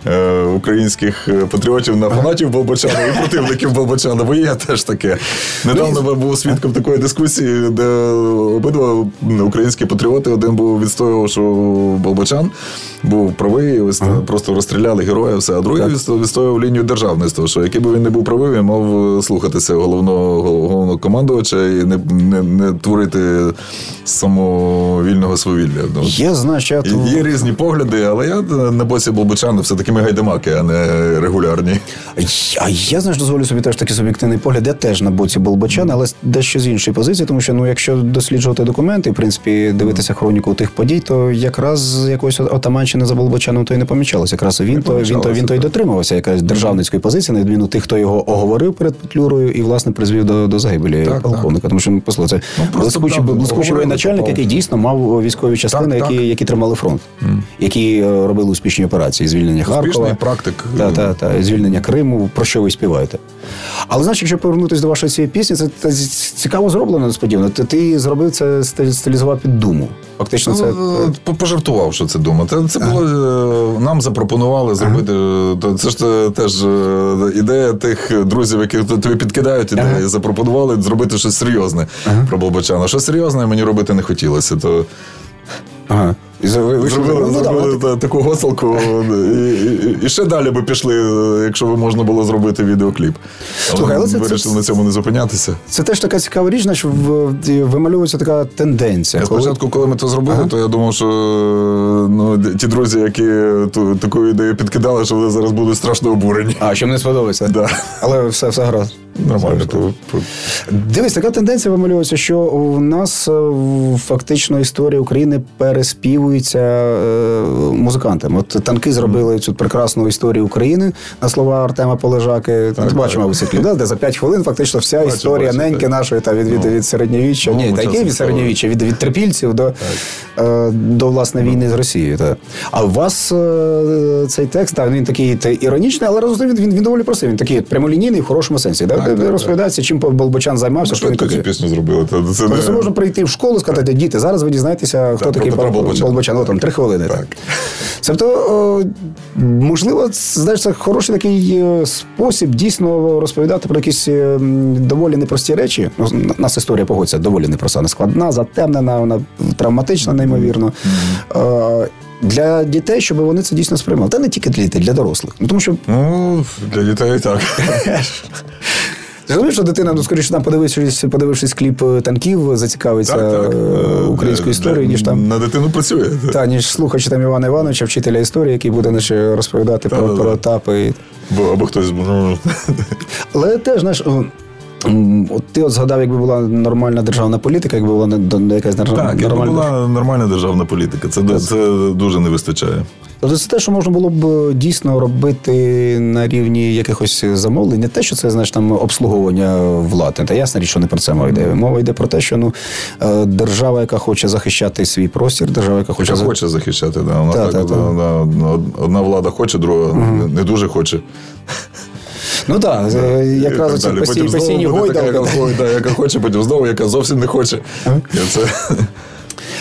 е, українських патріотів на фанатів Болбачана і противників Болбачана, бо є теж таке. Недавно ну, був свідком такої дискусії, де обидва українські патріоти один був відстоював, що Болбачан був правий, просто розстріляли героя, все. А другий відстоював лінію державництва, що який би він не був правий, він мав слухатися головного головного командувача і не не, не творити самовільного свавілля. Ну, є, значить, і, є різні погляди, але я на боці Болбочану все таки ми гайдамаки, а не регулярні. А я знаєш, дозволю собі теж такий суб'єктивний погляд. Я теж на боці Болбочана, але дещо з іншої позиції, тому що ну, якщо досліджувати документи, в принципі, дивитися хроніку тих подій, то якраз якось отаман Німеччини за Болбочаном то й не помічалося. Якраз він то він то він то й дотримувався якоїсь державницької позиції, на відміну тих, хто його оговорив перед Петлюрою і власне призвів до до загибелі так, полковника. Так. Тому що ну, послухай, це ну, блискучий блискучий воєначальник, який дійсно мав військові частини, так, які які тримали фронт, mm. які е, робили успішні операції, звільнення Харкова, практик та, та, та, звільнення Криму. Про що ви співаєте? Але знаєш, якщо повернутися до вашої цієї пісні, це, це цікаво зроблено несподівано. Ти, ти зробив це стилізував під думу. Фактично, це Ну, пожартував, що це дума. Це, це було е, нам запропонували зробити. е, Це ж теж е, ідея тих друзів, які тобі підкидають ідеї, запропонували зробити щось серйозне про Болбочана. Що серйозне мені робити не хотілося. То ага. І ви зробили, ну, зробили та- таку госалку, і, і, і ще далі би пішли, якщо б можна було зробити відеокліп. Слухай, але це- це- на цьому не зупинятися. Це теж така цікава річ, що в- вимальовується така тенденція. Я коли- спочатку, коли ми це зробили, то я думав, що ну, ті друзі, які ту, таку ідею підкидали, що вони зараз будуть страшно обурені. А, що не сподобається. Да. Але все, все гаразд. Нормально. То, Дивись, така тенденція вималюється, що у нас е, фактично історія України переспівується е, музикантами. От танки зробили цю прекрасну історію України на слова Артема Полежаки. Так, Ти бачимо так. цей да? де за 5 хвилин фактично вся Бачу, історія бачу, неньки так. нашої та від, від, Ну. від середньовіччя. Ну, Ні, та яке від середньовіччя, від, від трипільців до, е, до власне війни з Росією. Та. А у вас е, цей текст, так, він такий та, іронічний, але разом він, він, він доволі простий. Він такий прямолінійний в хорошому сенсі. Да? Так, Де- так, розповідається, чим Болбочан займався, Ну, що швидко цю пісню зробили. Та, це Тобто не... можна прийти в школу і сказати, діти, зараз ви дізнаєтеся, хто про такий Болбочана. Болбочан. О, там три хвилини. Так. Тобто, можливо, знаєш, це хороший такий е, спосіб дійсно розповідати про якісь е, доволі непрості речі. Ну, у нас історія погодься доволі непроста, не складна, затемнена, вона травматична, неймовірно. Е, Для дітей, щоб вони це дійсно сприймали. Та не тільки для дітей, для дорослих. Ну тому що Ну, для дітей так. Ти розумієш, що дитина, ну скоріше там подивившись, подивившись кліп е, танків, зацікавиться так, так. е, українською історією, ніж там. На дитину працює. Та, ніж слухачі там Івана Івановича, вчителя історії, який буде наче розповідати про, Та-да-да. про етапи. Бо, або хтось. ну, Але теж, знаєш, от ти от згадав, якби була нормальна державна політика, якби була якась державна Так, якби була нормальна державна політика. Це, це дуже не вистачає. Тобто це те, що можна було б е, дійсно робити на рівні якихось замовлень, не те, що це знаєш там обслуговування влади. Та ясна річ, що не про це мова йде. Мова йде про те, що ну е, держава, яка хоче захищати свій простір, держава, яка хоче за- хоче захищати, да. Вона Та, так, та, та. вона- одна влада хоче, друга не, не дуже хоче. Ну так, да, якраз оці постійні, гойдалки. яка, да, хоче, потім знову, яка зовсім не хоче. Це,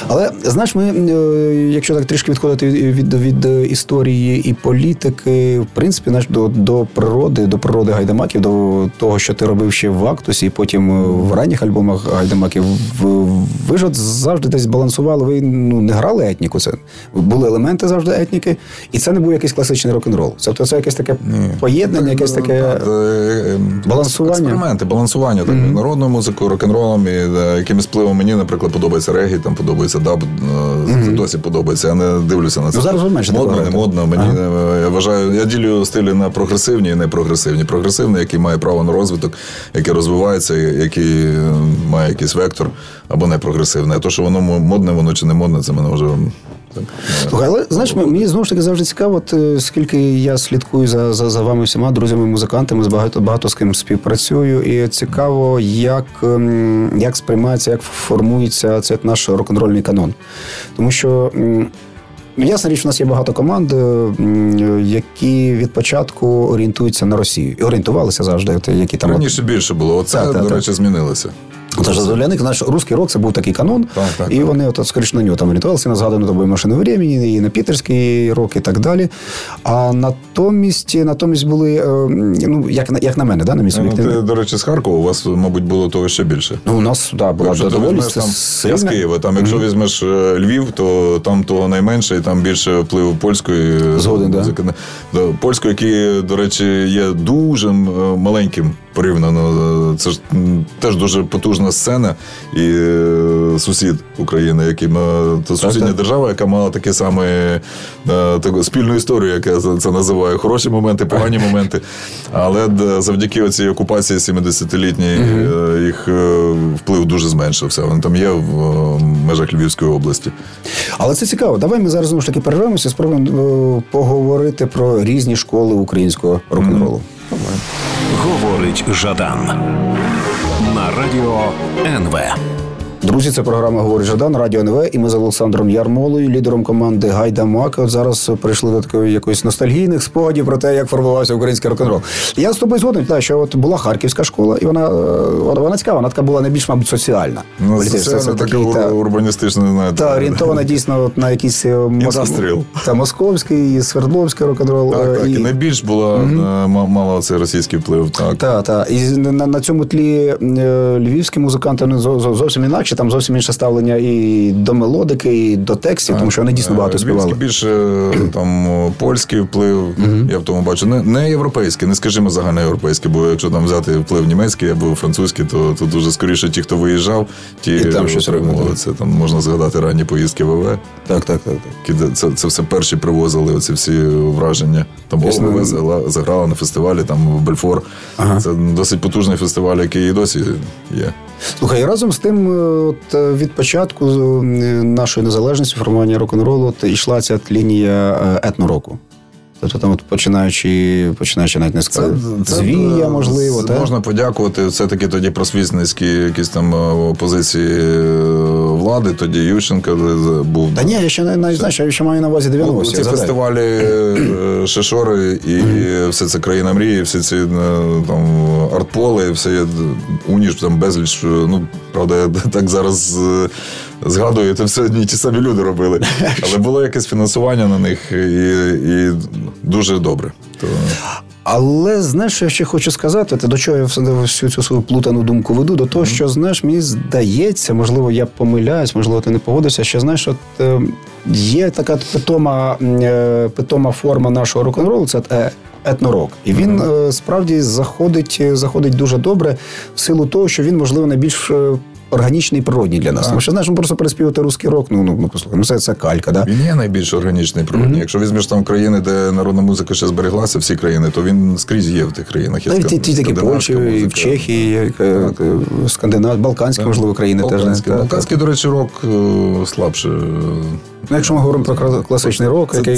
Але знаєш, ми, е, якщо так трішки відходити від, від, від історії і політики, в принципі, знаєш, до, до природи, до природи гайдамаків, до того, що ти робив ще в Актусі, і потім е, в ранніх альбомах гайдамаків, ви ж от завжди десь балансували. Ви ну не грали етніку. Це були елементи завжди етніки, і це не був якийсь класичний рок-н-рол. Тобто це якесь таке поєднання, якесь таке. Та, е, е, Балансування. Експерименти, балансування так, між народною музикою, рок-н-ролом, і е, якимось впливом мені, наприклад, подобається регі, там подобається даб, е, це досі подобається. Я не дивлюся на це. Ну, зараз ви менше модно, не модно. Мені ага. я вважаю, я ділю стилі на прогресивні і непрогресивні. Прогресивний, який має право на розвиток, який розвивається, який е, має якийсь вектор, або непрогресивний. А то, що воно модне, воно чи не модне, це мене вже. Так, Слухай, але знаєш, мені знову ж таки завжди цікаво, от, е, скільки я слідкую за, за, за вами всіма друзями, музикантами, з багато, багато з ким співпрацюю. І цікаво, як, ем, як сприймається, як формується цей наш рок-н-рольний канон. Тому що. Ну, ясна річ, у нас є багато команд, е, які від початку орієнтуються на Росію. І орієнтувалися завжди, які там. Раніше більше було. Оце, Так, так, до так. речі, змінилося. Тож для них наш русський рок це був такий канон, Так, так, і так. вони от, скоріше на нього там орієнтувалися на згадану тобою машину времени, і на пітерський рок, і так далі. А натомість, натомість були, е, ну як на як на мене, да, на мій Ну, ти, до речі, з Харкова у вас, мабуть, було того ще більше. Ну, у нас да, була Якщо доволі візьмеш там, сильна. я з Києва, там, якщо візьмеш е, Львів, то там того найменше, і там більше впливу польської Згоден, да. Польської, які, до речі, є дуже маленьким порівняно. Це ж теж дуже потужна сцена. І е, сусід України, який то сусідня так. держава, яка мала такі саме е, таку спільну історію, як я це- це називаю. Хороші моменти, погані моменти. Але завдяки цій окупації 70-літній е, їх е, вплив дуже зменшився. Вони там є в е, межах Львівської області. Але це цікаво. Давай ми зараз знову ж таки перервемося, спробуємо е, поговорити про різні школи українського рок-н-ролу. Говорить Жадан на радіо НВ. Друзі, це програма «Говорить Жадан, Радіо НВ, і ми з Олександром Ярмолою, лідером команди Гайда Мак. От зараз прийшли до такої якоїсь ностальгійних спогадів про те, як формувався український рок-н-рол. Я з тобою згоден, так, що от була харківська школа, і вона, е, вона цікава, вона така була найбільш, мабуть, соціальна. Ну, Політична. це, такий, та- урбаністичне, знаєте. та орієнтована дійсно от на якийсь е, та московський, Свердловський рок-н-рол. Так, е, так. І і- найбільш була ма- мала цей російський вплив. Так. Так, так. І на, на цьому тлі львівські музиканти зовсім інакше, там зовсім інше ставлення і до мелодики, і до текстів, тому що вони дійсно багато Е, співали. Більше е, там польський вплив, я в тому бачу. Не, не європейський, не скажімо загальноєвропейський, бо якщо там взяти вплив німецький або французький, то тут дуже скоріше ті, хто виїжджав, ті І там щось робили. це. Там можна згадати ранні поїздки ВВ. Так, так, так. так. Це, це все перші привозили оці всі враження. Там. ОВВ заграла на фестивалі, там в Бельфор. Це досить потужний фестиваль, який і досі є. Слухай, разом з тим, е, от е, від початку е, нашої незалежності, формування рок-н-ролу, от йшла ця лінія е, етнороку. Тобто там, от починаючи, починаючи навіть не сказати, звія, можливо, Це, можна подякувати все-таки тоді просвітницькі якісь там опозиції. позиції влади. Тоді Ющенка е, був. Та ні, я ще не, знаю, що я ще маю на увазі 90-ті. Ці згадай. фестивалі е, Шишори і все це країна мрії, всі ці е, там артполи, все уніж там безліч. е, Ну правда, я так зараз згадую, це все одні ті самі люди робили. Але було якесь фінансування на них і, і дуже добре. То... Але знаєш, що я ще хочу сказати, те, до чого я всю цю свою плутану думку веду, до того, що знаєш, мені здається, можливо, я помиляюсь, можливо, ти не погодишся, що знаєш, от е, є така питома, е, питома форма нашого рок-н-ролу, це е, етнорок. І він е, справді заходить, е, заходить дуже добре в силу того, що він, можливо, найбільш. Органічний і природній для нас. Тому що знаєш, ми просто переспівати русський рок, ну, ну, ну послухай, ну це, це калька, да? Він є найбільш органічний природний. Якщо візьмеш там країни, де народна музика ще збереглася, всі країни, то він скрізь є в тих країнах. Є Та ті, ті такі Польщі, і в. Чехії, е, е, Скандинав, Балканські, можливо, країни теж. Балканський, до речі, рок е, слабше. Ну, якщо ми говоримо про класичний рок, який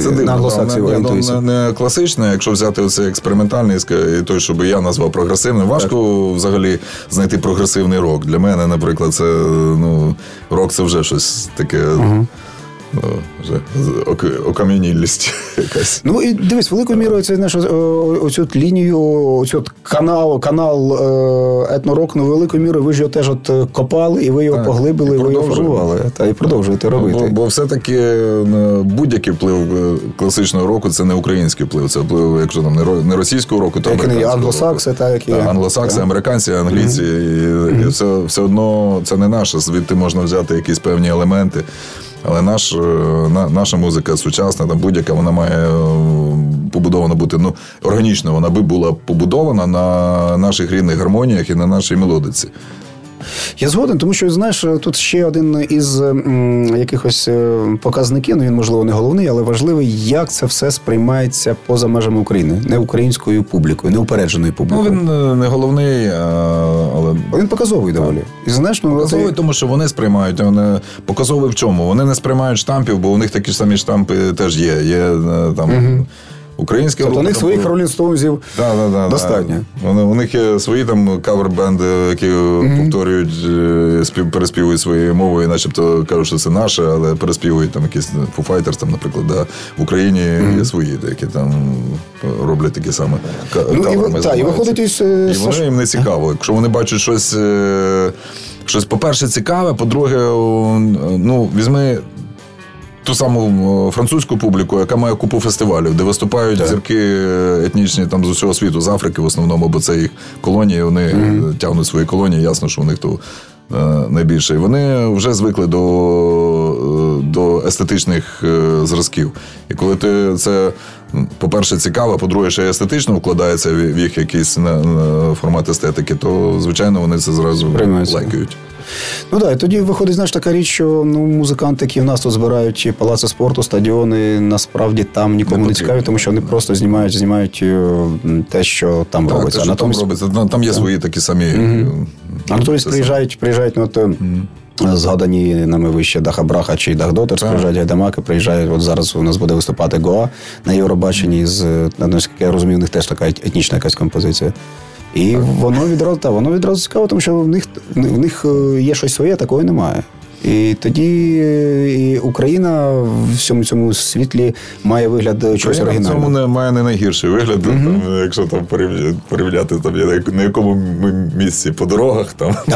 це на англосаксів не- орієнтується. Не, не класичне, якщо взяти оцей експериментальний, і той, що би я назвав прогресивним, важко взагалі знайти прогресивний рок. Для мене, наприклад, це ну, рок це вже щось таке. Ок- окам'янілість якась. Ну і дивись, великою мірою це о- оцю лінію, оцю канал, канал е, етнорок, ну великою мірою ви ж його теж от е, копали, і ви його Так, поглибили, і ви його формували. Та і продовжуєте робити. Бо, бо все-таки е, будь-який вплив класичного року це не український вплив, це вплив, якщо там не ро- російського року, то Як англосакси, так, як англосакси, американці, англійці. І, і все, все одно це не наше. Звідти можна взяти якісь певні елементи. Але наш, е, на, наша музика сучасна, там будь-яка, вона має е, побудована бути ну, органічно, вона би була побудована на наших рідних гармоніях і на нашій мелодиці. Я згоден, тому що знаєш, тут ще один із м, якихось е, показників. Ну він можливо не головний, але важливий, як це все сприймається поза межами України, не українською публікою, неупередженою Ну, публікою. він е, не головний, е, але Він показовий доволі. І знаєш, ну Показовий, ти- тому що вони сприймають. Вони показовий в чому? Вони не сприймають штампів, бо у них такі ж самі штампи теж є. Є там українські тобто у них своїх Ролінг Стоунзів Да, да, да, достатньо. Да. Вони, у них є свої там кавер-бенди, які повторюють, е, спів, переспівують своєю мовою, начебто кажуть, що це наше, але переспівують там якісь Foo Fighters, там, наприклад, да. в Україні є свої, які там роблять такі саме Ну, і та, і виходить із, е, І воно їм не цікаво. Якщо вони бачать щось, е, щось по-перше, цікаве, по-друге, ну, візьми. Ту саму е, французьку публіку, яка має купу фестивалів, де виступають зірки етнічні там з усього світу, з Африки в основному, бо це їх колонії, вони е, тягнуть свої колонії, ясно, що у них то е, найбільше. І вони вже звикли до, е, до естетичних е, зразків. І коли ти це, по-перше, цікаво, по-друге, ще естетично вкладається в їх якийсь на, на формат естетики, то звичайно вони це зразу Приймаються. лайкають. Ну так, і тоді виходить, знаєш, така річ, що ну, музиканти, які в нас тут збирають палаци спорту, стадіони, насправді там нікому Не не, цікаві, тому що вони просто знімають, знімають е, те, що там Так, робиться. те, що натомість, там робиться, там, є свої такі самі. е, а натомість приїжджають, приїжджають ну, от, е, згадані нами вище Даха Браха чи Дах Дотерс, Так. приїжджають Гайдамаки, приїжджають, от зараз у нас буде виступати Гоа на Євробаченні з, наскільки я розумію, у них теж така етнічна якась композиція. І воно відразу та воно відразу цікаво, тому що в них в них е, є щось своє, такого немає. І тоді е, і Україна в всьому цьому світлі має вигляд чогось Україна оригінального. цьому не має не найгірший вигляд, там, якщо там порівня- порівняти там, на- якому ми місці по дорогах, там,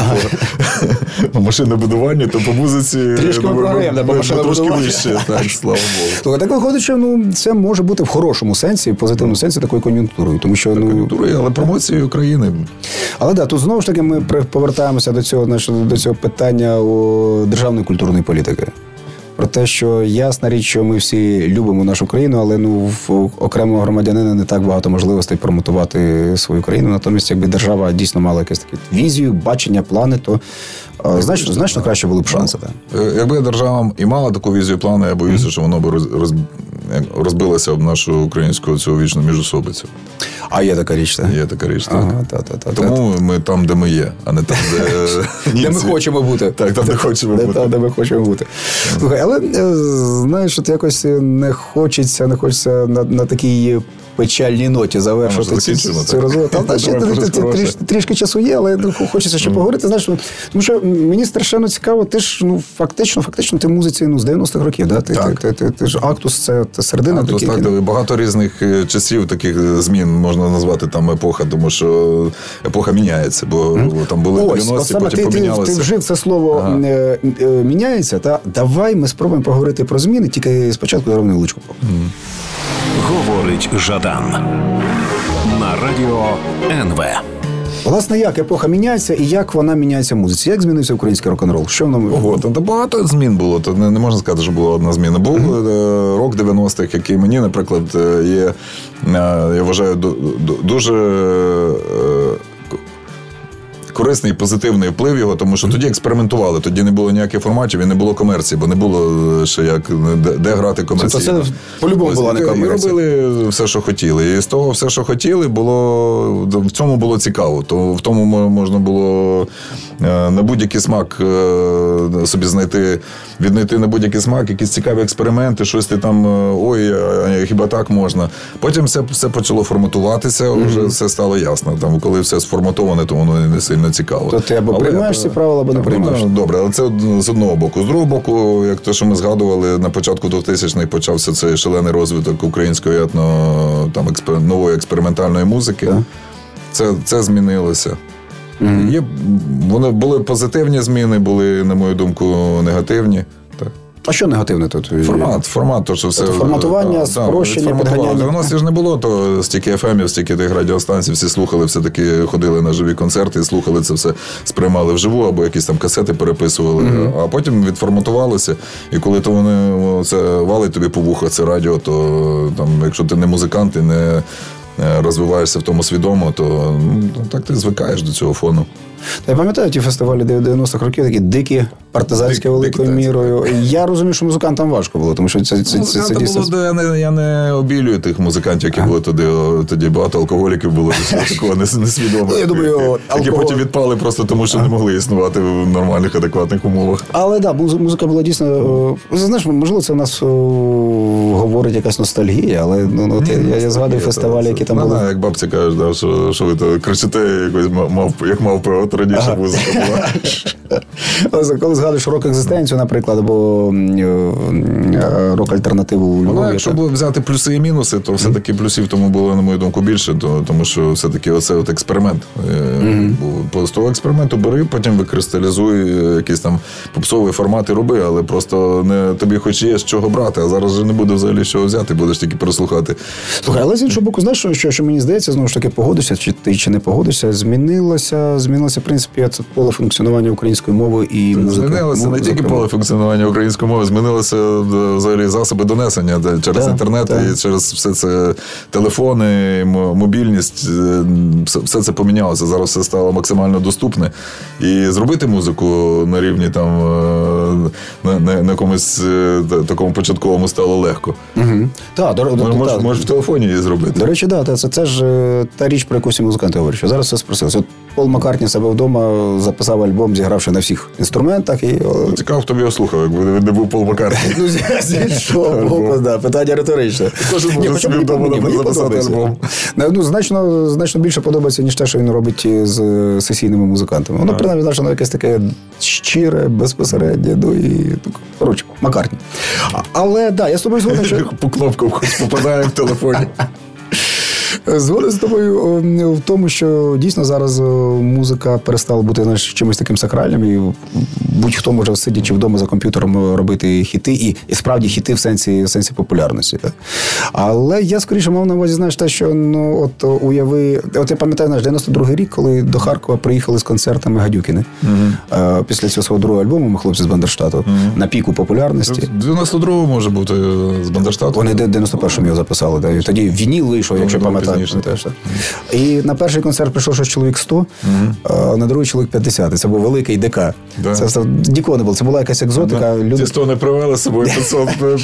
по, по машинобудуванню, то по музиці Трішки ми ми- по ми- ми трошки вище, так, слава Богу. Так виходить, що ну це може бути в хорошому сенсі, в позитивному сенсі такою кон'юнктурою, тому що ну Кон'юнктури, але промоції України. Але да, тут знову ж таки ми повертаємося до цього до цього питання державної культурної політики. Про те, що ясна річ, що ми всі любимо нашу країну, але ну в окремого громадянина не так багато можливостей промотувати свою країну. Натомість, якби держава дійсно мала якесь таке візію, бачення, плани, то значно, значно краще були б шанси. Так. Е, Якби держава і мала таку візію плану, я боюся, що воно б роз, роз, розбилося об нашу українську цю вічну міжособицю. А є така річ, так? Є така річ. Так. Ага, та, та, та, Тому ми там, де ми є, а не там, де, Де ми хочемо бути. Так, там, де хочемо бути. Де ми хочемо бути. Слухай, але е, знаєш, от якось не хочеться, не хочеться на, на такій печальній ноті завершити може, цю, розмову. Трішки часу є, але ну, хочеться ще поговорити. Знаєш, ну, тому що мені страшенно цікаво, ти ж ну фактично, фактично, ти музиці ну, з 90-х років, да? ти, Так. ти, ти, ти, ти ж актус, це, середина. Так, багато різних е, часів таких е, змін можна назвати там епоха, тому що епоха міняється, бо там були Ось, 90-ті, потім помінялися. ти вжив це слово Ага. е, міняється. Та давай ми спробуємо поговорити про зміни, тільки спочатку я ровно личку. Говорить Жадан на радіо НВ. Власне, як епоха міняється і як вона міняється в музиці? Як змінився український рок-н-рол? Що нам. Ого, то багато змін було. То не, не можна сказати, що була одна зміна. Був е, рок 90-х, який мені, наприклад, е, є, е, я вважаю, ду- ду- дуже. Е, Корисний позитивний вплив його, тому що тоді експериментували, тоді не було ніяких форматів і не було комерції, бо не було е, ще як де, де грати комерційно. Тобто це по-любому Ось, була не комерція. І робили все, що хотіли. І з того все, що хотіли, було в цьому було цікаво. То в тому можна було е, на будь-який смак е, собі знайти, віднайти на будь-який смак, якісь цікаві експерименти, щось ти там, е, ой, хіба так можна. Потім все, все почало форматуватися, вже все стало ясно. Там, коли все сформатоване, то воно не сильно цікаво. То ти або Але, приймаєш ці правила, або не приймаєш. приймаєш. Добре, але це з одного боку. З другого боку, як те, що ми згадували, на початку 2000-х почався цей шалений розвиток української етно там експер... нової експериментальної музики. Так. Це, це змінилося. Є, вони були позитивні зміни, були, на мою думку, негативні. А що негативне тут? Формат, формат, то що все Тобто форматування, Да, спрощення, підганяння. В 90 ж не було то стільки ФМів, стільки тих радіостанцій, всі слухали, все таки ходили на живі концерти, і слухали це все, сприймали вживу, або якісь там касети переписували. А потім відформатувалося. І коли то вони це валить тобі по вухах, це радіо, то там, якщо ти не музикант і не е, розвиваєшся в тому свідомо, то ну, так ти звикаєш до цього фону. Я пам'ятаю ті фестивалі 90-х років, такі дикі, партизанські Дик- великою дикі, так. мірою. Я розумію, що музикантам важко було, тому що це, це, це, це, дійсно. було, я не, я не обілюю тих музикантів, які були тоді. Тоді багато алкоголіків було такого нес- несвідомого. Ну, я думаю, які, потім відпали просто тому, що не могли існувати в нормальних, адекватних умовах. Але да, музика була дійсно. е, Знаєш, можливо, це в нас говорить якась ностальгія, але ну, ну, я, згадую фестивалі, які там Ну, були. Як бабця каже, да, що, що ви то кричите, якось ма- мав, як мавпи, от раніше музика була. Коли згадуєш рок екзистенцію, наприклад, або рок альтернативу у Ну, Львові. якщо було взяти плюси і мінуси, то все-таки плюсів тому було, на мою думку, більше, то, тому що все-таки оце от експеримент. Е. З того експерименту бери, потім викристалізуй е, якісь там попсові формати роби, але просто не тобі хоч є з чого брати, а зараз вже не буде взагалі чого взяти, будеш тільки переслухати. Слухай, але з іншого боку, знаєш, що, що, що мені здається, знову ж таки, погодишся, чи ти чи не погодишся, змінилося, змінилося, в принципі, це поле функціонування української мови і музики. Змінилося не тільки поле функціонування української мови, змінилося е, взагалі засоби донесення де через Так, інтернет так. і через все це телефони, мобільність, е, все, це помінялося. Зараз все стало максимально доступне. І зробити музику на рівні там е, на, на, на якомусь е, такому початковому стало легко. Угу. Так, до, до, Можеш, та- можеш в телефоні її зробити. До речі, да, та- це, це ж та річ, про яку всі музиканти говорять, що зараз все спросилось. От Пол Маккартні себе вдома записав альбом, зігравши на всіх інструментах. І, Цікаво, хто б його слухав, якби він не був Пол Маккартні. ну, з іншого боку, да, питання риторичне. Кожен може собі вдома записати альбом. Ну, Ну, значно, значно більше подобається, ніж те, що він робить з сесійними музикантами. Воно, принаймні, значно якесь таке щире, безпосереднє. Ну і ну, коротше, Маккартні. Але да, я з тобою згоден, що По кнопкам хоч попадає в телефоні. Згоден з тобою в тому, що дійсно зараз музика перестала бути знаєш, чимось таким сакральним, і будь-хто може сидячи вдома за комп'ютером робити хіти, і, і справді хіти в сенсі, в сенсі популярності. Так? Але я скоріше мав на увазі, знаєш, те, що ну от уяви, от я пам'ятаю наш 92-й рік, коли до Харкова приїхали з концертами Гадюкіни. Е, Після цього свого другого альбому ми хлопці з Бандерштату на піку популярності. 92-го може бути е, з Бандерштату. Вони 91-му його записали. І тоді вініл вийшов, якщо Думаю, пам'ятаєш. Пізніше. теж. І на перший концерт прийшов щось чоловік 100, а на другий чоловік 50. Це був великий ДК. Да. Це все ніколи не було. Це була якась екзотика. Люди... Ті, хто не привели з собою 500,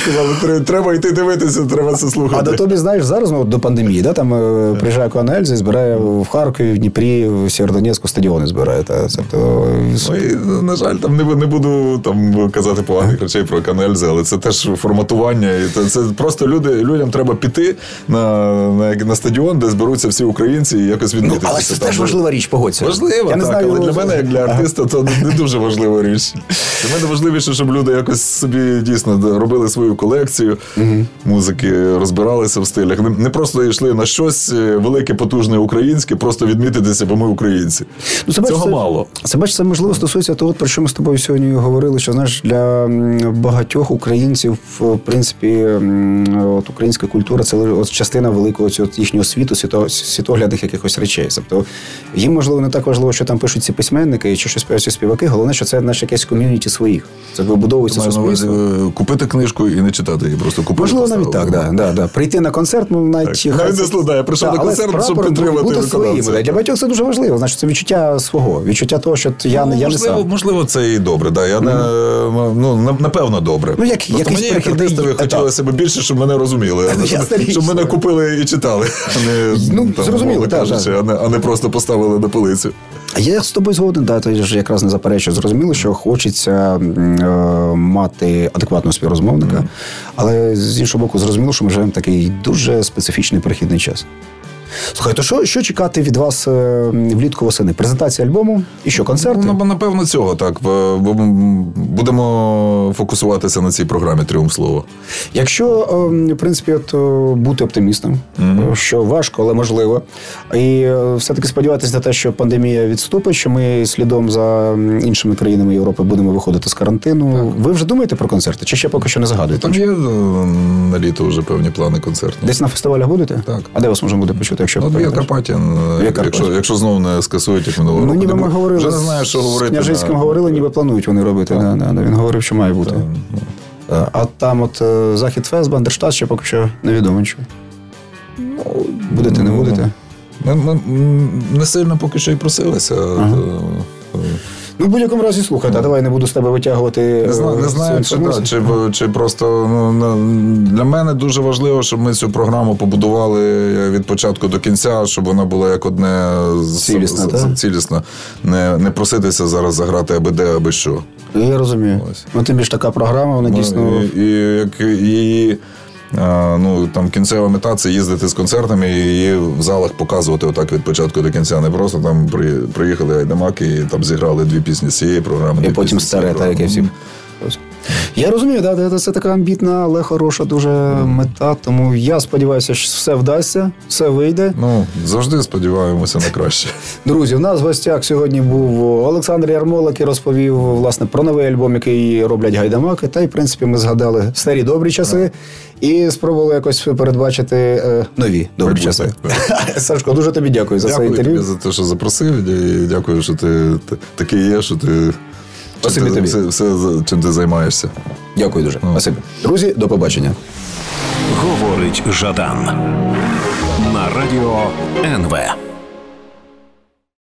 сказали, треба йти дивитися, треба це слухати. А до тобі, знаєш, зараз ну, до пандемії, да, там е, приїжджає Коан Ельза і збирає в Харкові, в Дніпрі, в Сєвєродонецьку стадіони збирає. Та, це, то, Ну, і, на жаль, там не, не буду там казати поганих речей про канельзи, але це теж форматування. І це, це просто люди, людям треба піти на, на, на стадіон, де зберуться всі українці і якось ну, але це теж важлива річ, погодься. Я не так, знаю, але для мене, як для артиста, це не дуже важлива річ. Для мене важливіше, щоб люди якось собі дійсно робили свою колекцію музики, розбиралися в стилях. Не, не просто йшли на щось е, велике, потужне українське, просто відмітитися, бо ми українці. Ну, це, Цього це, мало. Це бачиш, це можливо стосується того, про що ми з тобою сьогодні говорили. Що знаєш, для багатьох українців, в принципі, от українська культура це от частина великого цього їхнього світу, світо, світоглядних якихось речей. Тобто їм можливо не так важливо, що там пишуть ці письменники чи що співають ці співаки. Головне, що це наше якесь ком'юніті своїх. Це вибудовується суспільство. е, купити книжку і не читати її, просто купити. Можливо, навіть так, да, да, да. Прийти на концерт, ну навіть Так. Навіть не я прийшов на концерт, щоб підтримати бути своїм. да. Для багатьох це дуже важливо. Значить, це відчуття свого, відчуття того, що я, Ну, не- я не можливо, сам. можливо, це і добре. Да. Я не, ну, напевно, добре. Ну, як- якийсь мені, як артистові, хотілося б більше, щоб мене розуміли. Ну, щоб мене купили і читали, а не, Ну, зрозуміло, умовно так, кажучи, так. а, не, а не просто поставили на полицю. Я з тобою згоден, да, то ж якраз не заперечую. Зрозуміло, що хочеться е, мати адекватного співрозмовника, але з іншого боку, зрозуміло, що ми живемо в такий дуже специфічний перехідний час. Слухай, то що, що чекати від вас е, влітку восени? Презентація альбому і що, концерти? Ну, напевно, цього так. Будемо фокусуватися на цій програмі Тріумф слова. Якщо, е, в принципі, от, е, бути оптимістом, е, що важко, але можливо, і е, все-таки сподіватися на те, що пандемія відступить, що ми слідом за іншими країнами Європи будемо виходити з карантину. Ви вже думаєте про концерти? Чи ще поки що не загадуєте? Там є на літо вже певні плани концертні. Десь на фестивалях будете? Так. А де вас можна буде почути, якщо Ну, ви Карпатін, якщо, якщо знову не скасують, як минулого Ну, ніби не ми говорили Вже не знаю, що з говорити. Княжицьким на- говорили, ніби планують вони робити. Да, да, да, він говорив, що має бути. ну. Е, А там от е, Захід Фест, Бандерштат ще поки що невідомо нічого. Будете, не ну, будете? Ми, ми ми не сильно поки що і просилися. Ага. Е, Ну, в будь-якому разі, слухайте, а давай не буду з тебе витягувати. Не знаю, е, не знаю чи, да, чи, чи просто ну, для мене дуже важливо, щоб ми цю програму побудували від початку до кінця, щоб вона була як одне Цілісна, цілісна. Не, не проситися зараз заграти аби де, аби що. Я розумію. Ось. Ну, тим більше така програма, вона дійсно. Ну, і, і як її. Ну, там кінцева мета це їздити з концертами і в залах показувати отак від початку до кінця. Не просто там при, приїхали Айдамаки і там зіграли дві пісні з цієї програми. І потім старе, так, як і програми. Всі. Я розумію, да, це така амбітна, але хороша дуже мета. Тому я сподіваюся, що все вдасться, все вийде. Ну, завжди сподіваємося на краще. Друзі, у нас в гостях сьогодні був Олександр Ярмолак, який розповів власне про новий альбом, який роблять гайдамаки. Та й в принципі ми згадали старі добрі часи і спробували якось передбачити е, нові добрі Майбутнє, часи. Сашко, дуже тобі дякую за це Дякую тобі інтерв'ю. за те, що запросив, і дякую, що ти такий є, що ти. Спасибі чим ти- тобі. Все, все, за- чим ти займаєшся. Дякую дуже. Спасибі. Друзі, до побачення. Говорить Жадан на радіо НВ.